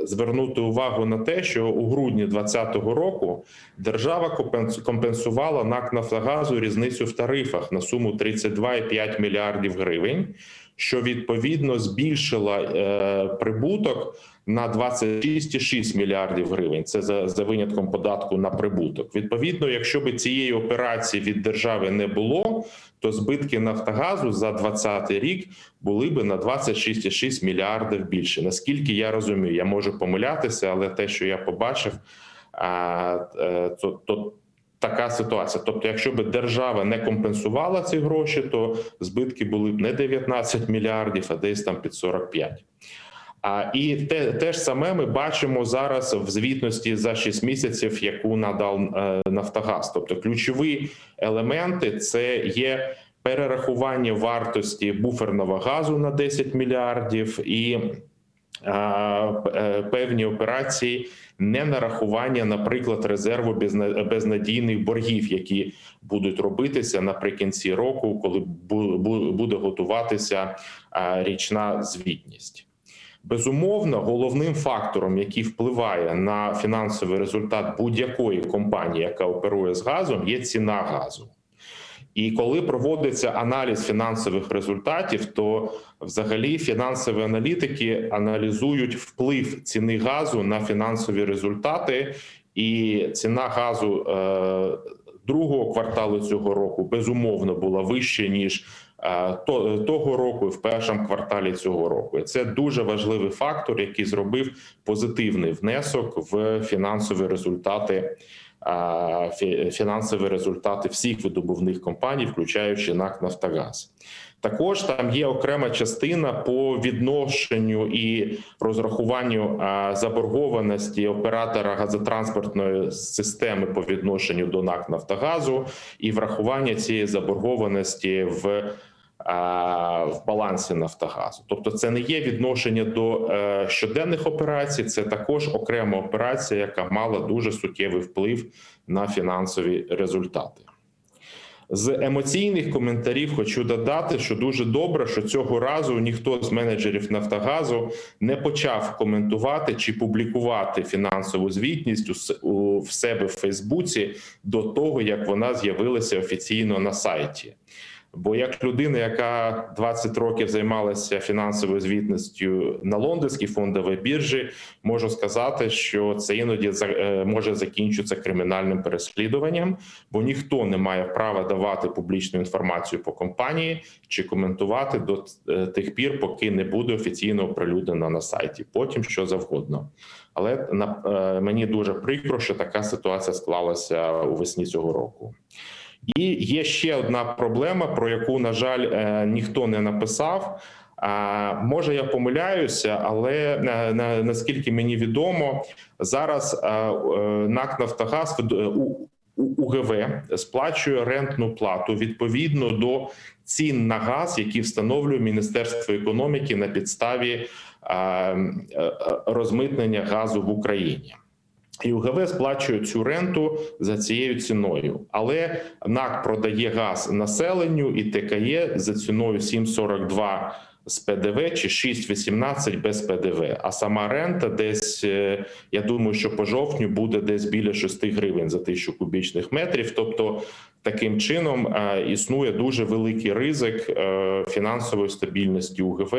звернути увагу на те, що у грудні 2020 року держава компенс- компенсувала НАК Нафтогазу різницю в тарифах на суму 32,5 мільярдів гривень, що відповідно збільшила е, прибуток на 26,6 мільярдів гривень. Це за, за винятком податку на прибуток. Відповідно, якщо б цієї операції від держави не було, то збитки Нафтогазу за 2020 рік були би на 26,6 мільярдів більше. Наскільки я розумію, я можу помилятися, але те, що я побачив, е, то, то така ситуація. Тобто, якщо б держава не компенсувала ці гроші, то збитки були б не 19 мільярдів, а десь там під 45. І те, те ж саме ми бачимо зараз в звітності за 6 місяців, яку надав е, Нафтогаз. Тобто, ключові елементи це є перерахування вартості буферного газу на 10 мільярдів і а, е, певні операції не нарахування, наприклад, резерву безнадійних боргів, які будуть робитися наприкінці року, коли бу- бу- буде готуватися річна звітність. Безумовно, головним фактором, який впливає на фінансовий результат будь-якої компанії, яка оперує з газом, є ціна газу. І коли проводиться аналіз фінансових результатів, то взагалі фінансові аналітики аналізують вплив ціни газу на фінансові результати, і ціна газу е, другого кварталу цього року безумовно була вища ніж того року, і в першому кварталі цього року. І це дуже важливий фактор, який зробив позитивний внесок в фінансові результати. Фінансові результати всіх видобувних компаній, включаючи НАК Нафтогаз. Також там є окрема частина по відношенню і розрахуванню заборгованості оператора газотранспортної системи по відношенню до НАК Нафтогазу і врахування цієї заборгованості в. В балансі Нафтогазу, тобто це не є відношення до е, щоденних операцій, це також окрема операція, яка мала дуже суттєвий вплив на фінансові результати. З емоційних коментарів хочу додати, що дуже добре, що цього разу ніхто з менеджерів Нафтогазу не почав коментувати чи публікувати фінансову звітність у в себе в Фейсбуці до того, як вона з'явилася офіційно на сайті. Бо як людина, яка 20 років займалася фінансовою звітністю на лондонській фондовій біржі, можу сказати, що це іноді е, може закінчитися кримінальним переслідуванням, бо ніхто не має права давати публічну інформацію по компанії чи коментувати до е, тих пір, поки не буде офіційно оприлюднено на сайті. Потім що завгодно. Але е, мені дуже прикро, що така ситуація склалася у весні цього року. І є ще одна проблема, про яку, на жаль, е, ніхто не написав. А може я помиляюся, але на, на, наскільки мені відомо, зараз е, е, НАК Нафтогаз е, у, УГВ сплачує рентну плату відповідно до цін на газ, які встановлює Міністерство економіки на підставі е, е, розмитнення газу в Україні. І УГВ сплачує цю ренту за цією ціною, але НАК продає газ населенню і ТКЄ за ціною 7,42 з ПДВ чи 6,18 без ПДВ. А сама рента десь е, я думаю, що по жовтню буде десь біля 6 гривень за тисячу кубічних метрів. Тобто таким чином е, існує дуже великий ризик е, фінансової стабільності УГВ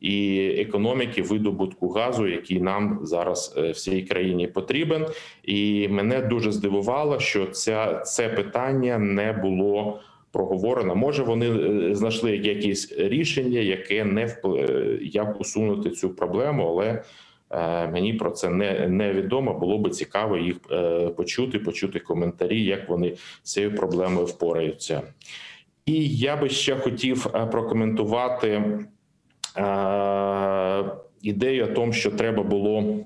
і економіки видобутку газу, який нам зараз всій країні потрібен. І мене дуже здивувало, що ця це питання не було проговорено. Може, вони е, знайшли якесь рішення, яке не впли- як усунути цю проблему, але. е, Мені про це не невідомо. Було би цікаво їх е, почути, почути коментарі, як вони з цією проблемою впораються. І я би ще хотів е, прокоментувати е, ідею о тому, що треба було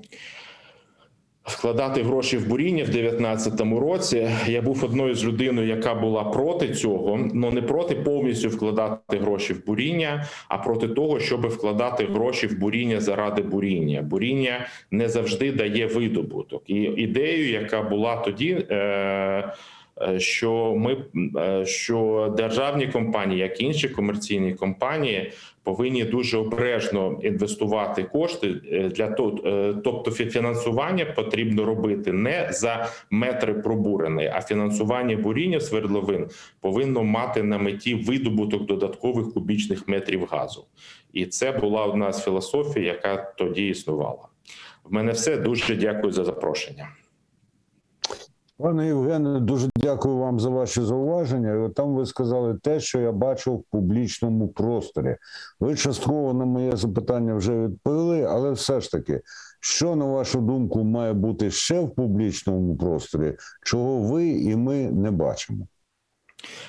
вкладати гроші в буріння в 2019 році. Я був одною з людиною, яка була проти цього, але не проти повністю вкладати гроші в буріння, а проти того, щоб вкладати гроші в буріння заради буріння. Буріння не завжди дає видобуток. І ідею, яка була тоді. Е, що ми е, що державні компанії, як і інші комерційні компанії, повинні дуже обережно інвестувати кошти е, для того, е, тобто фінансування потрібно робити не за метри пробуреної, а фінансування буріння свердловин повинно мати на меті видобуток додаткових кубічних метрів газу, і це була одна з філософій, яка тоді існувала. В мене все дуже дякую за запрошення. Пане Євгене, дуже дякую вам за ваші зауваження. Там ви сказали те, що я бачив в публічному просторі. Ви частково на моє запитання вже відповіли, але все ж таки, що на вашу думку має бути ще в публічному просторі, чого ви і ми не бачимо?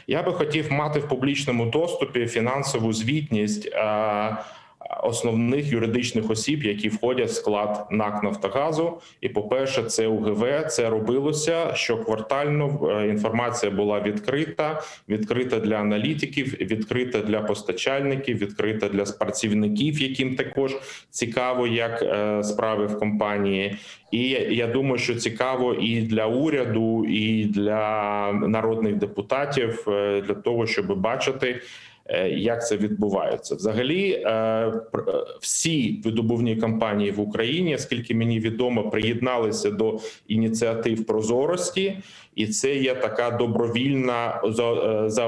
Я би хотів мати в публічному доступі фінансову звітність е, основних юридичних осіб, які входять в склад НАК Нафтогазу. І, по-перше, це УГВ. Це робилося щоквартально. е, Інформація була відкрита, відкрита для аналітиків, відкрита для постачальників, відкрита для працівників, яким також цікаво, як е, справи в компанії. І я думаю, що цікаво і для уряду, і для народних депутатів е, для того, щоб бачити як це відбувається? Взагалі, е, всі видобувні компанії в Україні, скільки мені відомо, приєдналися до ініціатив прозорості, і це є така добровільна за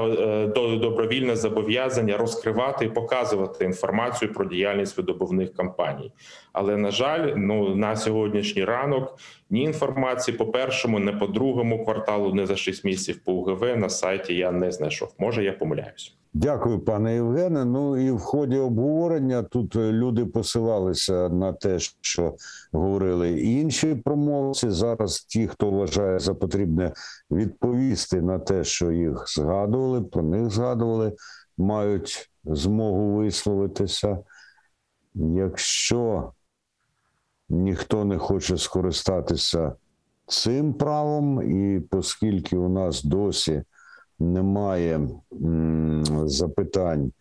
добровільне зобов'язання розкривати і показувати інформацію про діяльність видобувних компаній. Але на жаль, ну на сьогоднішній ранок ні інформації по першому, не по другому кварталу, не за 6 місяців по УГВ на сайті я не знайшов. Може, я помиляюсь. Дякую, пане Євгене. Ну і в ході обговорення тут люди посилалися на те, що говорили інші промовці. Зараз ті, хто вважає за потрібне відповісти на те, що їх згадували, про них згадували, мають змогу висловитися. Якщо ніхто не хоче скористатися цим правом, і оскільки у нас досі немає запитань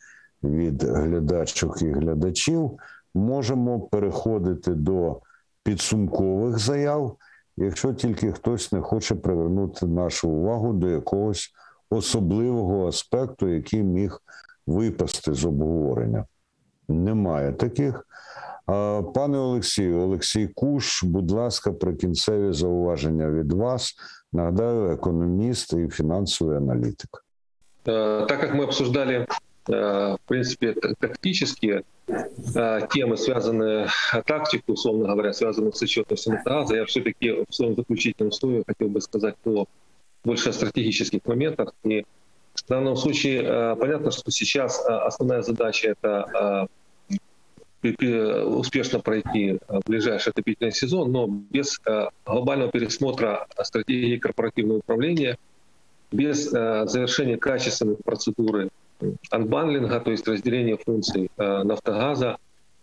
від глядачок і глядачів, можемо переходити до підсумкових заяв, якщо тільки хтось не хоче привернути нашу увагу до якогось особливого аспекту, який міг випасти з обговорення. Немає таких. Пане Олексію, Олексій Куш, будь ласка, прикінцеві зауваження від вас. Нагадаю, экономист и финансовый аналитик. Э, так как мы обсуждали, э, в принципе, тактические э, темы, связанные тактику, условно говоря, связанные с отчетностью газа, я все-таки в своем заключительном слове хотел бы сказать о больше стратегических моментах. И в данном случае понятно, что сейчас основная задача это успешно пройти э, ближайший отопительный сезон, но без э, глобального пересмотра стратегии корпоративного управления, без э, завершения качественной процедуры анбанлинга, то есть разделения функций нафтогаза,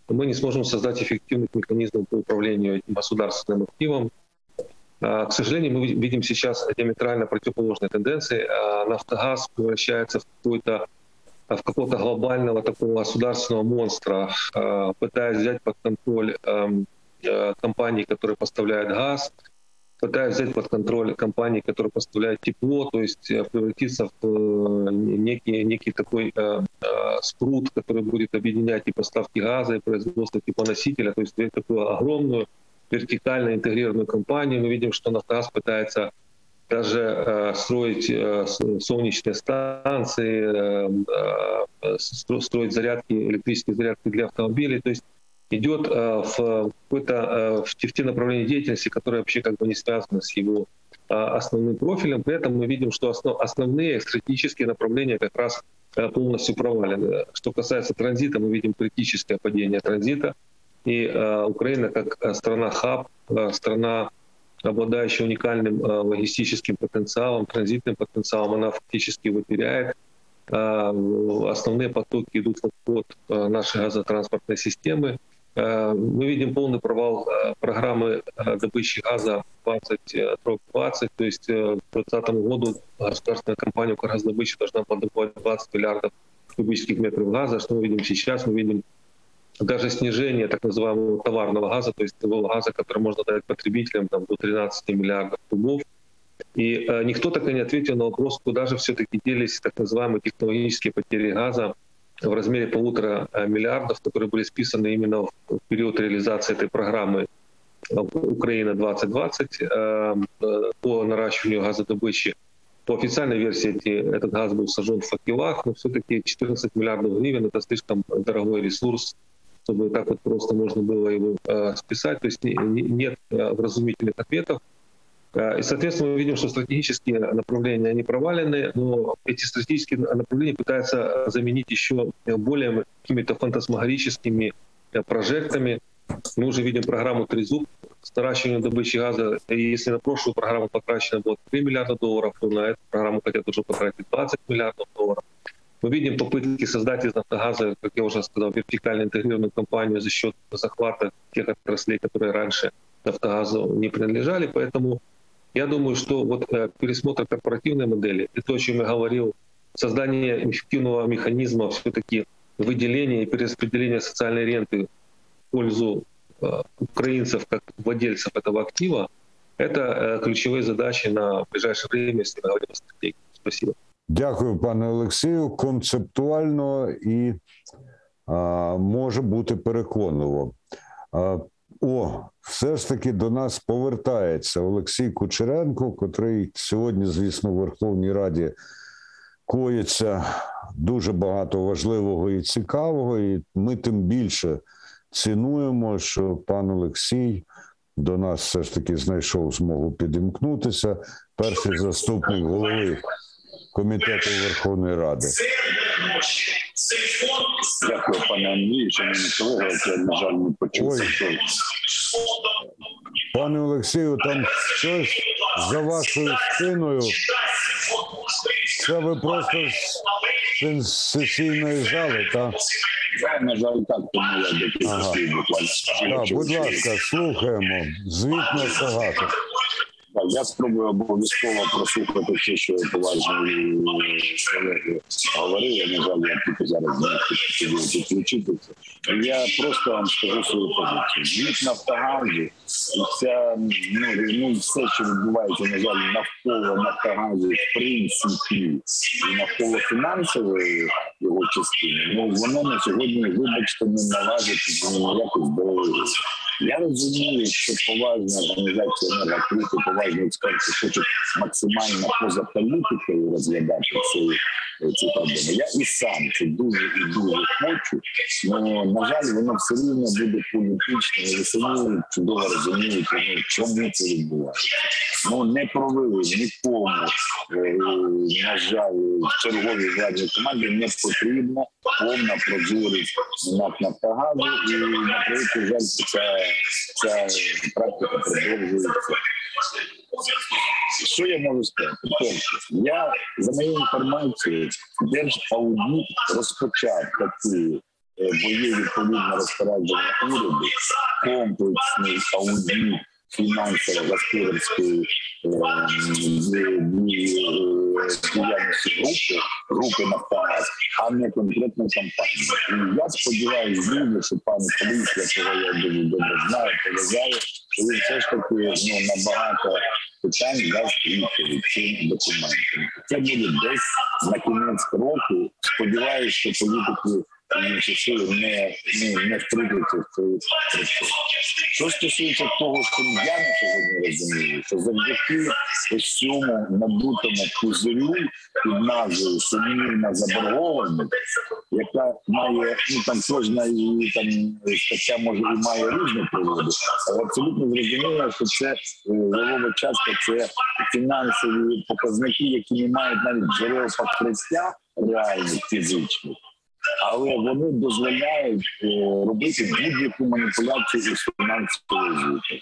мы не сможем создать эффективных механизмов по управлению этим государственным активом. К сожалению, мы видим сейчас диаметрально противоположные тенденции. Нафтогаз превращается в какой-то в какого-то глобального такого государственного монстра, э, пытаясь взять под контроль эм, э, компании, которые поставляют газ, пытаясь взять под контроль компании, которые поставляют тепло, то есть э, превратиться в некий, некий такой спрут, который будет объединять и поставки газа, и производство теплоносителя, то есть такую огромную вертикально интегрированную компанию. Мы видим, что «Нафтогаз» пытается даже э, строить э, солнечные станции, э, строить зарядки, электрические зарядки для автомобилей. То есть идет в какое-то в те направления деятельности, которые вообще как бы не связаны с его основным профилем. При этом мы видим, что основ, основные стратегические направления как раз полностью провалены. Что касается транзита, мы видим критическое падение транзита. И Украина как страна-хаб, страна обладающая уникальным э, логистическим потенциалом, транзитным потенциалом, она фактически его теряет. Э, основные потоки идут в обход э, нашей газотранспортной системы. Мы видим полный провал программы добычи газа 2020, то есть к 2020 году государственная компания «Укргаздобыча» должна подобывать 20 миллиардов кубических метров газа. Что мы видим сейчас? Мы видим даже снижение так называемого товарного газа, то есть того газа, который можно дать потребителям там, до 13 миллиардов кубов. И э, никто так и не ответил на вопрос, куда же все-таки делись так называемые технологические потери газа в размере полутора э, миллиардов, которые были списаны именно в период реализации этой программы э, Украина 2020 э, э, по наращиванию газодобычи. По официальной версии этот газ был сожжен в факелах, но все-таки 14 миллиардов гривен — это слишком дорогой ресурс чтобы так вот просто можно было его списать. То есть не, не, нет вразумительных ответов. Э, и, соответственно, мы видим, что стратегические направления, они провалены, но эти стратегические направления пытаются заменить еще более какими-то фантасмагорическими э, прожектами. Мы уже видим программу «Трезуб» с наращиванием добычи газа. И если на прошлую программу потрачено было 3 миллиарда долларов, то на эту программу хотят уже потратить 20 миллиардов долларов. Мы видим попытки создать из «Нафтогаза», как я уже сказал, вертикально интегрированную компанию за счет захвата тех отраслей, которые раньше «Нафтогазу» не принадлежали. Поэтому я думаю, что вот пересмотр корпоративной модели, и то, о чем я говорил, создание эффективного механизма все-таки выделения и перераспределения социальной ренты в пользу э, украинцев как владельцев этого актива, это э, ключевые задачи на ближайшее время, если мы говорим о стратегии. Спасибо. Дякую, пане Олексію. Концептуально і а, може бути переконливо. А, о, все ж таки до нас повертається Олексій Кучеренко, котрий сьогодні, звісно, в Верховній Раді коїться дуже багато важливого і цікавого, і ми тим більше цінуємо, що пан Олексій до нас все ж таки знайшов змогу підімкнутися. Перший заступник голови комітету Верховної Ради. Дякую, пане Андрію, шановні колеги. Я, на жаль, не почув. Пане Олексію, там щось за вашою спиною. Це ви просто з сесійної зали, так? Я, на жаль, так, тому я до буквально. Так, будь ласка, слухаємо. Звіт не багато. Так, я спробую обов'язково прослухати те, що поважні колеги говорили. На жаль, я тільки зараз підключитися. Я просто вам скажу свою позицію. Від Нафтогазу і вся ну, ну все, що відбувається, на жаль, навколо Нафтогазу, в принципі, і навколо фінансової його частини, ну воно на сьогодні, вибачте, не належить ніякої здоров'я. Я розумію, що поважна організація енергокрути, поважні експерти хочуть максимально поза політикою розглядати ці, ці проблеми. Я і сам це дуже і дуже хочу. але, на жаль, воно все рівно буде політичне, і ви самі чудово розумієте, ну, чому це відбувається. Ну не провели нікому, е, на жаль, в черговій владній команді не потрібна повна прозорість НАК Нафтогазу, і на жаль, ця, ця практика продовжується. Що я можу сказати? Перше, я за моєю інформацією, Держаудит розпочав такі е, бої відповідно розпорядження уряду, комплексний аудит фінансово-господарської е, е, діяльності групи, групи Нафтогаз, а не конкретної компанії. І я сподіваюся, дуже, що пан Поліс, якого я дуже добре знаю, поважаю, що він все ж таки ну, набагато питань дасть відповідь цим документам. Це буде десь на кінець року. Сподіваюся, що політики інші сили не, не, не втрутяться в цей процес. Що стосується того, що я на сьогодні розумію, що завдяки ось цьому набутому пузирю під назвою сумнівна заборгованість, яка має ну там кожна і там стаття може і має різні приводи, але абсолютно зрозуміло, що це е, левова частка, це фінансові показники, які не мають навіть джерел покриття реальних фізичних. Але вони дозволяють е, робити будь-яку маніпуляцію із фінансовою звітом.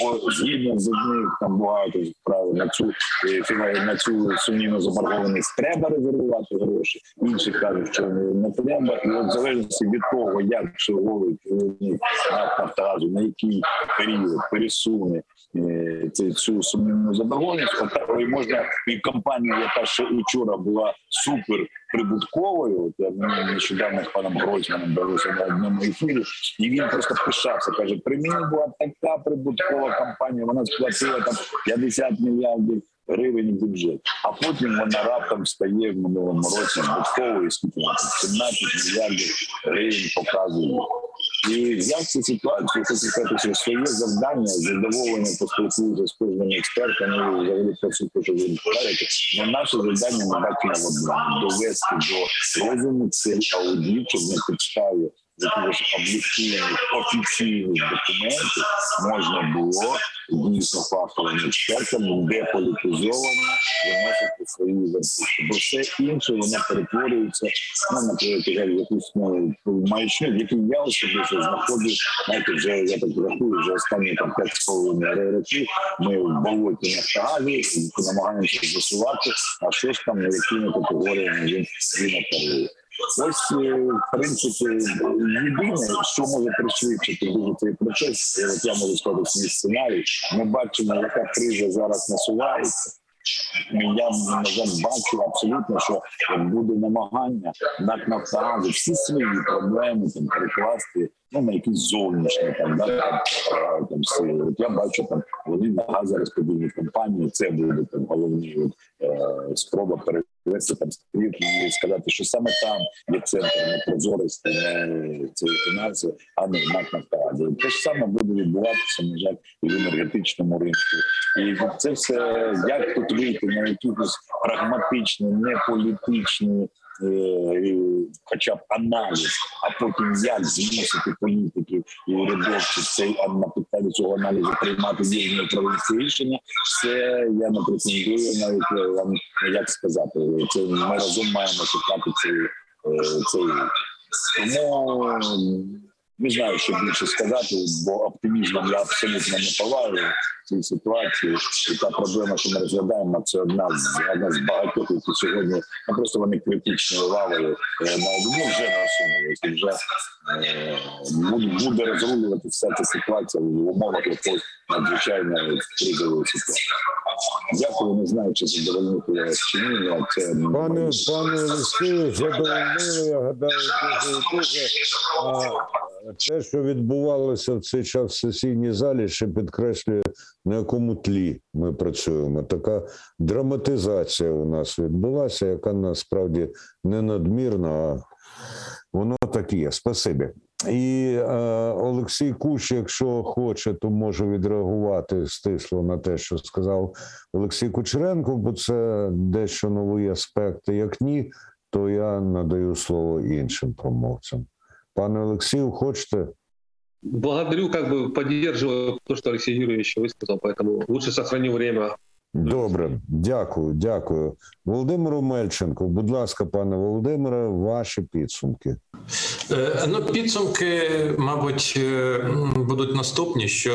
Бо згідно з одних там багато справ на цю е, на цю сумнівну заборгованість треба резервувати гроші. Інші кажуть, що не, треба. І от залежності від того, як черговий керівник НАК «Нафтогазу», на який період пересуне е, цю, цю сумнівну заборгованість, і можна і компанія, яка ще учора була супер прибутковою. Я нещодавно з паном Гройсманом бавився на одному ефірі, і він просто пишався. каже: при мені була така прибуткова компанія, вона сплатила там 50 мільярдів. Гривень бюджет, а потім вона раптом стає в минулому році збитковою, скільки вона 17 мільярдів гривень показує. І взяв цю ситуацію, сказати, що своє завдання задоволення поспілкуюся з кожним експертом і взагалі те, що ви говорите. Але наше завдання надати на одному довести до розуму цей аудит, щоб на підставі якихось об'єктивних офіційних документів можна було дійсно фаховим експертам деполітизовано виносити свої версії. Бо все інше воно перетворюється ну, наприклад, якусь ну, маячню, в я особисто знаходжу, знаєте, вже я так рахую, вже останні там 5,5 років ми в болоті Нафтогазі і намагаємося з'ясувати, а що ж там, якими категоріями він, він оперує. Ось, е, в принципі, єдине, що може пришвидшити дуже цей процес, Як я можу сказати свій сценарій. Ми бачимо, яка криза зараз насувається. Я на бачу абсолютно, що буде намагання НАК «Нафтогазу всі свої проблеми там перекласти ну на якісь зовнішні там да там, сили. От я бачу там вони на газорозподільні компанії. Це буде там головні от, е, спроба перевести там стрілки і сказати, що саме там є центр не прозорості, не цієї фінанси, а не в НАК «Нафтогазі». Те ж саме буде відбуватися, на жаль, і в енергетичному ринку. І це все як тут вийти на якісь прагматичні, не політичні. Е, Хоча б аналіз, а потім як змусити політиків і урядовців цей на підставі цього аналізу приймати вірні управлінські рішення. Це я не претендую навіть вам як сказати. Це ми разом маємо шукати цей цей тому не знаю, що більше сказати, бо оптимізмом я абсолютно не в цій ситуації. І та проблема, що ми розглядаємо, це одна з одна з багатьох, які сьогодні ну, просто вони критичні увагою е, на одну вже насунулись, і вже е, буде, розрулювати вся ця ситуація в умовах якоїсь надзвичайної кризової ситуації. Дякую, не знаю, чи задовольнити вас чи ні. але Це Пане пане Олексію, задовольнили, я гадаю, дуже дуже. Те, що відбувалося в цей час в сесійній залі, ще підкреслює на якому тлі ми працюємо. Така драматизація у нас відбулася, яка насправді не надмірна, а воно так є. Спасибі. І е, Олексій Куш, якщо хоче, то може відреагувати стисло на те, що сказав Олексій Кучеренко, бо це дещо новий аспект. Як ні, то я надаю слово іншим промовцям. Пане Олексію, хочете? Благодарю, как бы поддерживаю то, что Алексей Юрьевич высказал, поэтому лучше сохраню время. Добре, дякую, дякую. Володимиру Мельченко, будь ласка, пане Володимире, ваші підсумки. Е, Ну, підсумки, мабуть, е, м, будуть наступні, що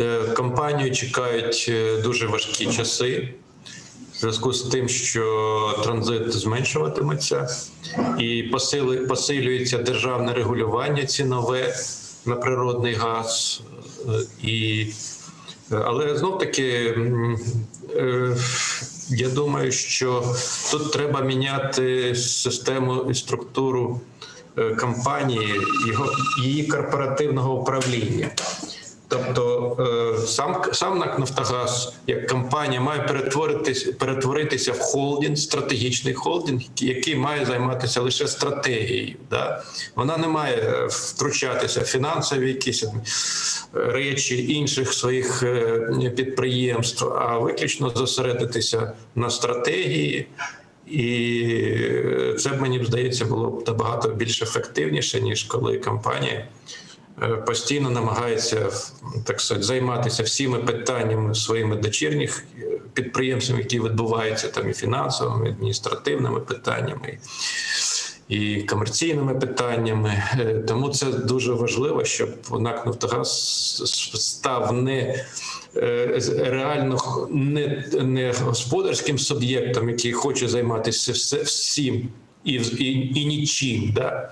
е, компанію чекають е, дуже важкі часи. Зв'язку з тим, що транзит зменшуватиметься і посилюється державне регулювання цінове на природний газ. І, але знов таки, е, я думаю, що тут треба міняти систему і структуру е, компанії, його її корпоративного управління. Тобто е, сам сам НАК Нафтогаз як компанія має перетворитися перетворитися в холдинг, стратегічний холдинг, який має займатися лише стратегією. Да? Вона не має е, втручатися в фінансові якісь е, речі інших своїх підприємств, а виключно зосередитися на стратегії. І це мені здається було б набагато більш ефективніше, ніж коли компанія постійно намагається так сказати, займатися всіми питаннями своїми дочірніх е, підприємствами, які відбуваються там і фінансовими, і адміністративними питаннями. І комерційними питаннями, Е, тому це дуже важливо, щоб НАК «Нафтогаз» став не е, реально не, не господарським суб'єктом, який хоче займатися все, всім і, і, і нічим. Да?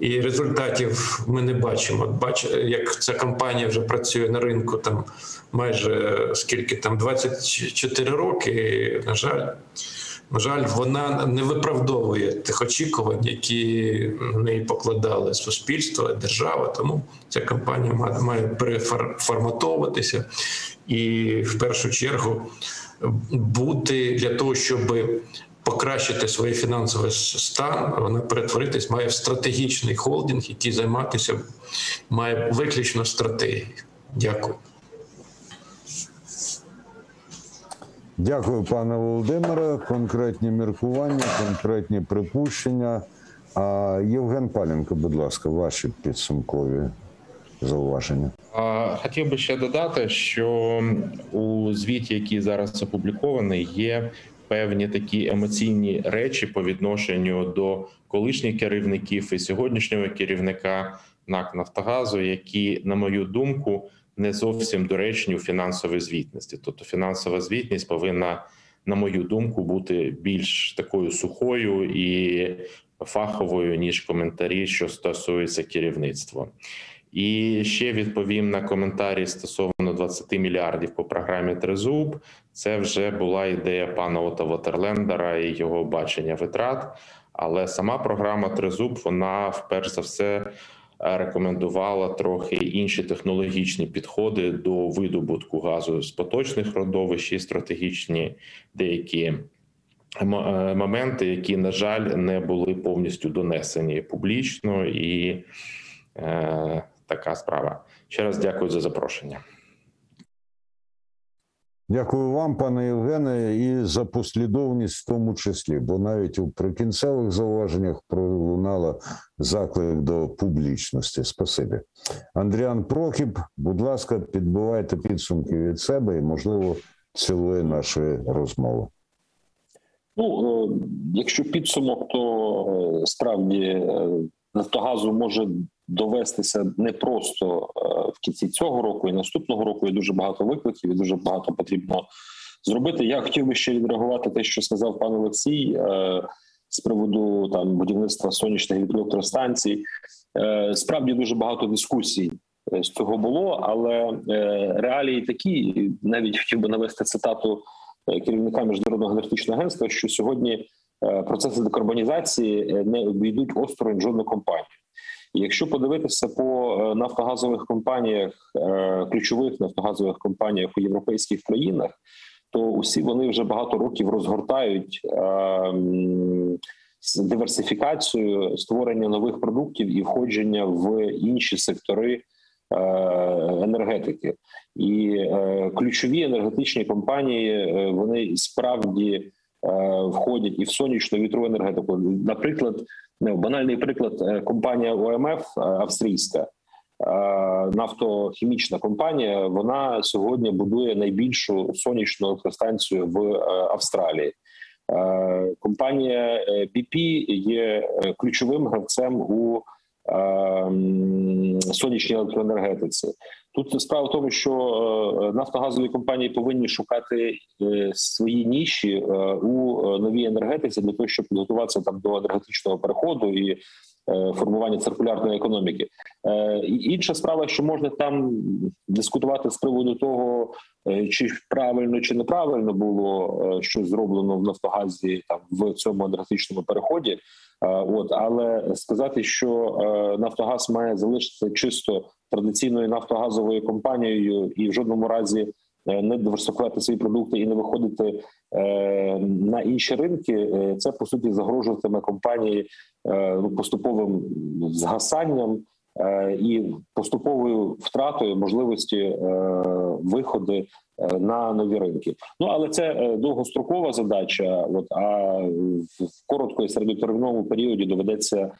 І результатів ми не бачимо. Бач, як ця компанія вже працює на ринку там майже скільки там 24 роки. На жаль, на жаль, вона не виправдовує тих очікувань, які на неї покладали суспільство, держава. Тому ця компанія має переформатовуватися і в першу чергу бути для того, щоб покращити свій фінансовий стан, вона перетворитись має в стратегічний холдинг, який займатися має виключно стратегією. Дякую. Дякую, пане Володимире. Конкретні міркування, конкретні припущення. А Євген Паленко, будь ласка, ваші підсумкові зауваження. Хотів би ще додати, що у звіті, який зараз опублікований, є певні такі емоційні речі по відношенню до колишніх керівників і сьогоднішнього керівника НАК Нафтогазу, які, на мою думку, не зовсім доречні у фінансовій звітності. Тобто, фінансова звітність повинна, на мою думку, бути більш такою сухою і фаховою ніж коментарі, що стосуються керівництва. І ще відповім на коментарі стосовно 20 мільярдів по програмі Тризуб. Це вже була ідея пана Ота Ватерлендера і його бачення витрат. Але сама програма Тризуб, вона вперше за все е, рекомендувала трохи інші технологічні підходи до видобутку газу з поточних родовищ і стратегічні деякі е, моменти, які, на жаль, не були повністю донесені публічно, і е, така справа. Ще раз дякую за запрошення. Дякую вам, пане Євгене, і за послідовність в тому числі, бо навіть у прикінцевих зауваженнях пролунала заклик до публічності. Спасибі. Андріан Прохіп, будь ласка, підбивайте підсумки від себе і, можливо, цілої нашої розмови. Ну, е, якщо підсумок, то е, справді е, Нафтогазу може довестися не просто е, в кінці цього року і наступного року. Є дуже багато викликів, і дуже багато потрібно зробити. Я хотів би ще відреагувати те, що сказав пан Олексій е, з приводу там будівництва сонячних гідроелектростанцій. Е, Справді дуже багато дискусій з цього було, але реалії такі, навіть хотів би навести цитату керівника міжнародного енергетичного агентства, що сьогодні процеси декарбонізації не обійдуть осторонь жодну компанію. Якщо подивитися по е, нафтогазових компаніях, е, ключових нафтогазових компаніях у європейських країнах, то усі вони вже багато років розгортають е, диверсифікацію, створення нових продуктів і входження в інші сектори енергетики. І е, ключові енергетичні компанії вони справді входять і в сонячну вітрову енергетику. Наприклад, банальний приклад е, компанія ОМФ е, австрійська. е, Нафтохімічна компанія вона сьогодні будує найбільшу сонячну електростанцію в е, Австралії. Е, Компанія е, BP є е, ключовим гравцем у е, сонячній електроенергетиці. Тут справа в тому, що е, нафтогазові компанії повинні шукати е, свої ніші е, у новій енергетиці для того, щоб підготуватися там до енергетичного переходу і формування циркулярної економіки. Інша справа, що можна там дискутувати з приводу того, чи правильно чи неправильно було щось зроблено в Нафтогазі там в цьому енергетичному переході. От але сказати, що Нафтогаз має залишитися чисто традиційною нафтогазовою компанією і в жодному разі е, не диверсифікувати свої продукти і не виходити е, на інші ринки, е, це по суті загрожуватиме компанії поступовим згасанням і поступовою втратою можливості виходу е, на нові ринки. Ну але це довгострокова задача. От а в коротко і середньотерміновому періоді доведеться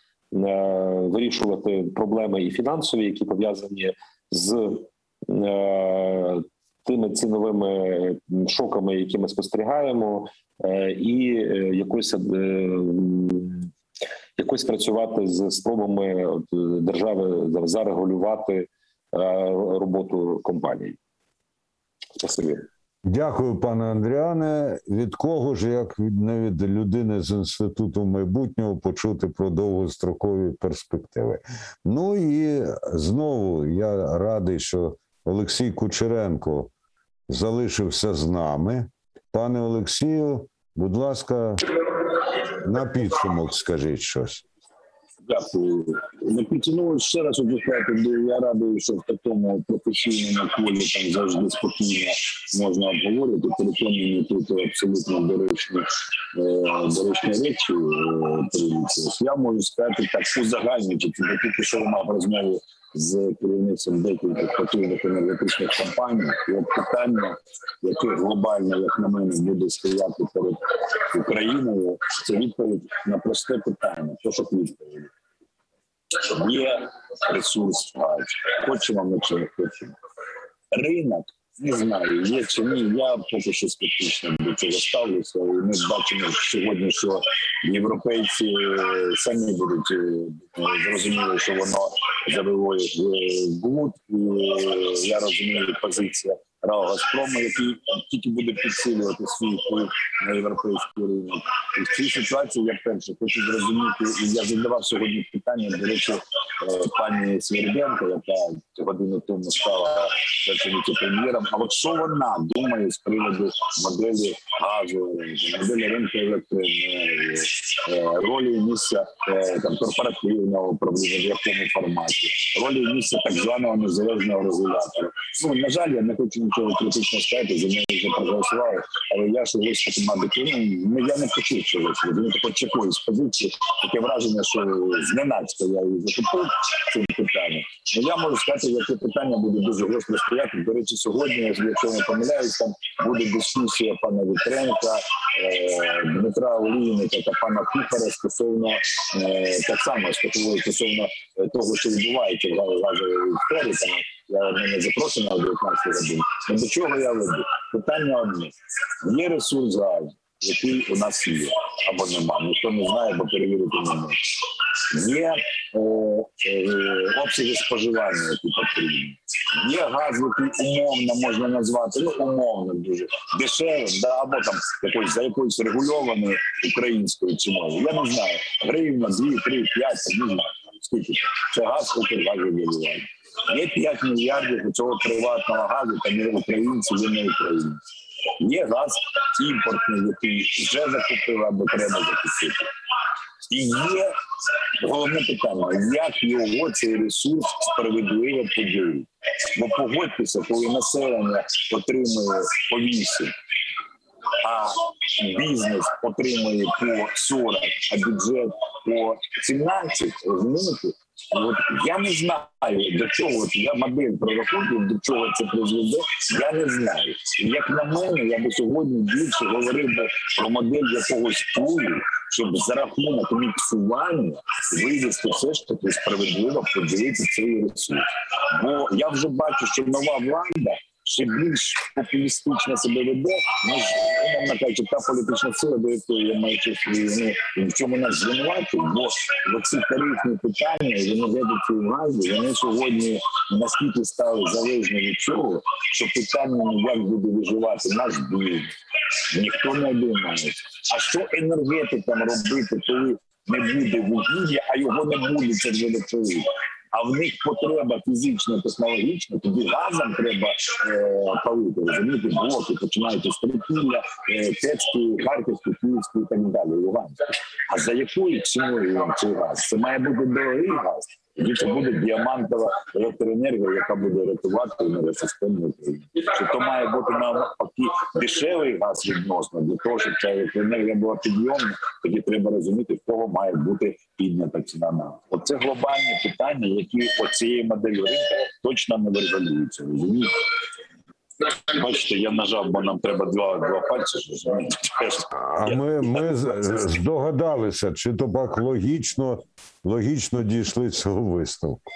вирішувати проблеми і фінансові, які пов'язані з е, тими ціновими шоками, які ми спостерігаємо, е, і е, якось е, якось працювати з спробами е, держави зарегулювати е, роботу компаній. Спасибі. Дякую, пане Андріане. Від кого ж, як не від людини з інституту майбутнього, почути про довгострокові перспективи? Ну і знову я радий, що Олексій Кучеренко залишився з нами. Пане Олексію, будь ласка, на підсумок скажіть щось. Дякую. Не підтягнув ще раз хочу бо я радий, що в такому професійному полі там завжди спокійно можна обговорити. Переконані тут абсолютно доречні, е, доречні речі е. Я можу сказати так узагальнюючи, загальні, тільки що мав розмову з керівництвом декількох потужних енергетичних компаній. І от питання, яке глобально, як на мене, буде стояти перед Україною, це відповідь на просте питання. Що відповідь? Є ресурс. Хочемо ми чи не хочемо. Ринок не знаю, є чи ні. Я поки що скептично до цього ставлюся. І ми бачимо сьогодні, що європейці самі будуть е, зрозуміли, що воно завиває в глуд. І я розумію позиція РАО Газпрому, який тільки буде підсилювати свій вплив на європейський ринок. І в цій ситуації я перше хочу зрозуміти, і я задавав сьогодні питання, до речі, пані Сверденко, яка годину тому стала віце-прем'єром. А от що вона думає з приводу моделі газу, моделі ринку електроенергії, е, ролі місця е, там корпоративного управління, в якому форматі, ролі місця так званого незалежного регулятора. Ну на жаль, я не хочу нічого критично сказати, за нею вже проголосували, але я ж виступи мабуть, ну я не почув чогось. Розумієте, хоч якоїсь позиції, таке враження, що зненацька я її закупив цим питанням. Ну я можу сказати, це питання буде дуже гостро стояти. До речі, сьогодні, якщо не помиляюсь, там буде дискусія пана Вітренка, е, Дмитра Олійника та пана Кухара стосовно е, так само стосовно е, того, що відбувається в газовій сфері. Я мене запрошена о 19 годин. Ну до чого я веду? Питання одне: є ресурс газу, який у нас є або нема. Ніхто не знає, бо перевірити не може. Є е, е, обсяги споживання, які потрібні. Є газ, який умовно можна назвати, ну умовно дуже дешевим, да, або там якось за якоюсь регульованою українською ціною. Я не знаю. Гривня, 2, 3, 5, не знаю. Скільки це газ, Укргазвидобування. Є 5 мільярдів у цього приватного газу, та не українці, є не українці. Є газ імпортний, який вже закупили або треба закупити. І є головне питання, як його цей ресурс справедливо поділити. Бо погодьтеся, коли населення отримує по 8, а бізнес отримує по 40, а бюджет по 17, розумієте? От я не знаю до чого я модель прорахунків, до чого це призведе. Я не знаю. Як на мене, я би сьогодні більше говорив би про модель якогось пулю, щоб за рахунок міксування вивести все ж таки справедливо поділити цей ресурс. Бо я вже бачу, що нова влада ще більш популістично себе веде, ніж умовно кажучи, та політична сила, до якої я маю щось, ну, в чому нас звинувачують, бо ці тарифні питання в енергетиці і газі, вони сьогодні наскільки стали залежні від цього, що питання як буде виживати наш бізнес, ніхто не обіймається. А що енергетикам робити, коли не буде вугілля, а його не буде через електроїд? А в них потреба фізична, технологічна, тоді газом треба е, палити, розумієте, блоки, починаючи з Трипілля, е, Тецьку, Харківську, Київську і так далі, Луганську. А за якою ціною вам цей газ? Це має бути дорогий газ. Тоді це буде діамантова електроенергія, яка буде рятувати енергосистему України. Що то має бути навпаки дешевий газ відносно для того, щоб ця електроенергія була підйомна. Тоді треба розуміти, в кого має бути піднята ціна на газ. Оце глобальні питання, які оцієї моделі ринку точно не вирвалюються. Розумієте? Бачите, я нажав, бо нам треба два два пальці. А ми, ми здогадалися, чи то так логічно, логічно дійшли цього висновку.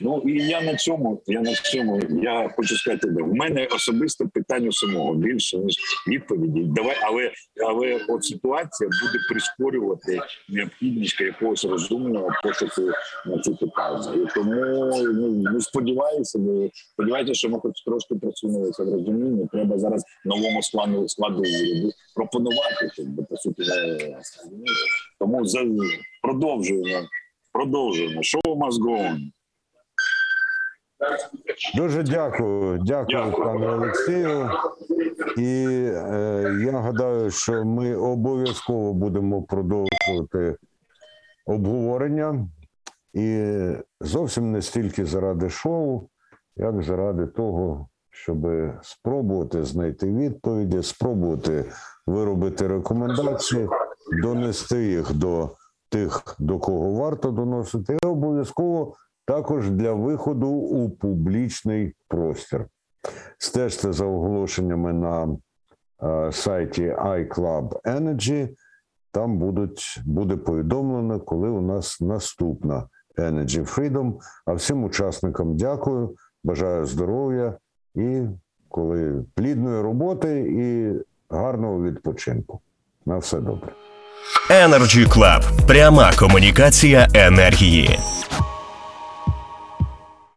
Ну і я на цьому, я на цьому, я хочу сказати, в мене особисто питання самого більше ніж відповіді. Давай, але але от ситуація буде прискорювати необхідність якогось розумного пошуку на ці питання. Тому ну, сподіваюся, ну, сподіваюся, що ми хоч трошки просунулися в розумінні. Треба зараз новому складу складу пропонувати, щоб по суті е, тому за продовжуємо. Продовжуємо. Show must go. Дуже дякую, дякую, Дякую. пане Олексію. І е, я гадаю, що ми обов'язково будемо продовжувати обговорення, і зовсім не стільки заради шоу, як заради того, щоб спробувати знайти відповіді, спробувати виробити рекомендації, донести їх до тих, до кого варто доносити, і обов'язково також для виходу у публічний простір. Стежте за оголошеннями на е, сайті iClub Energy. Там будуть, буде повідомлено, коли у нас наступна Energy Freedom. А всім учасникам дякую, бажаю здоров'я і коли плідної роботи і гарного відпочинку. На все добре. Energy Club. Пряма комунікація енергії.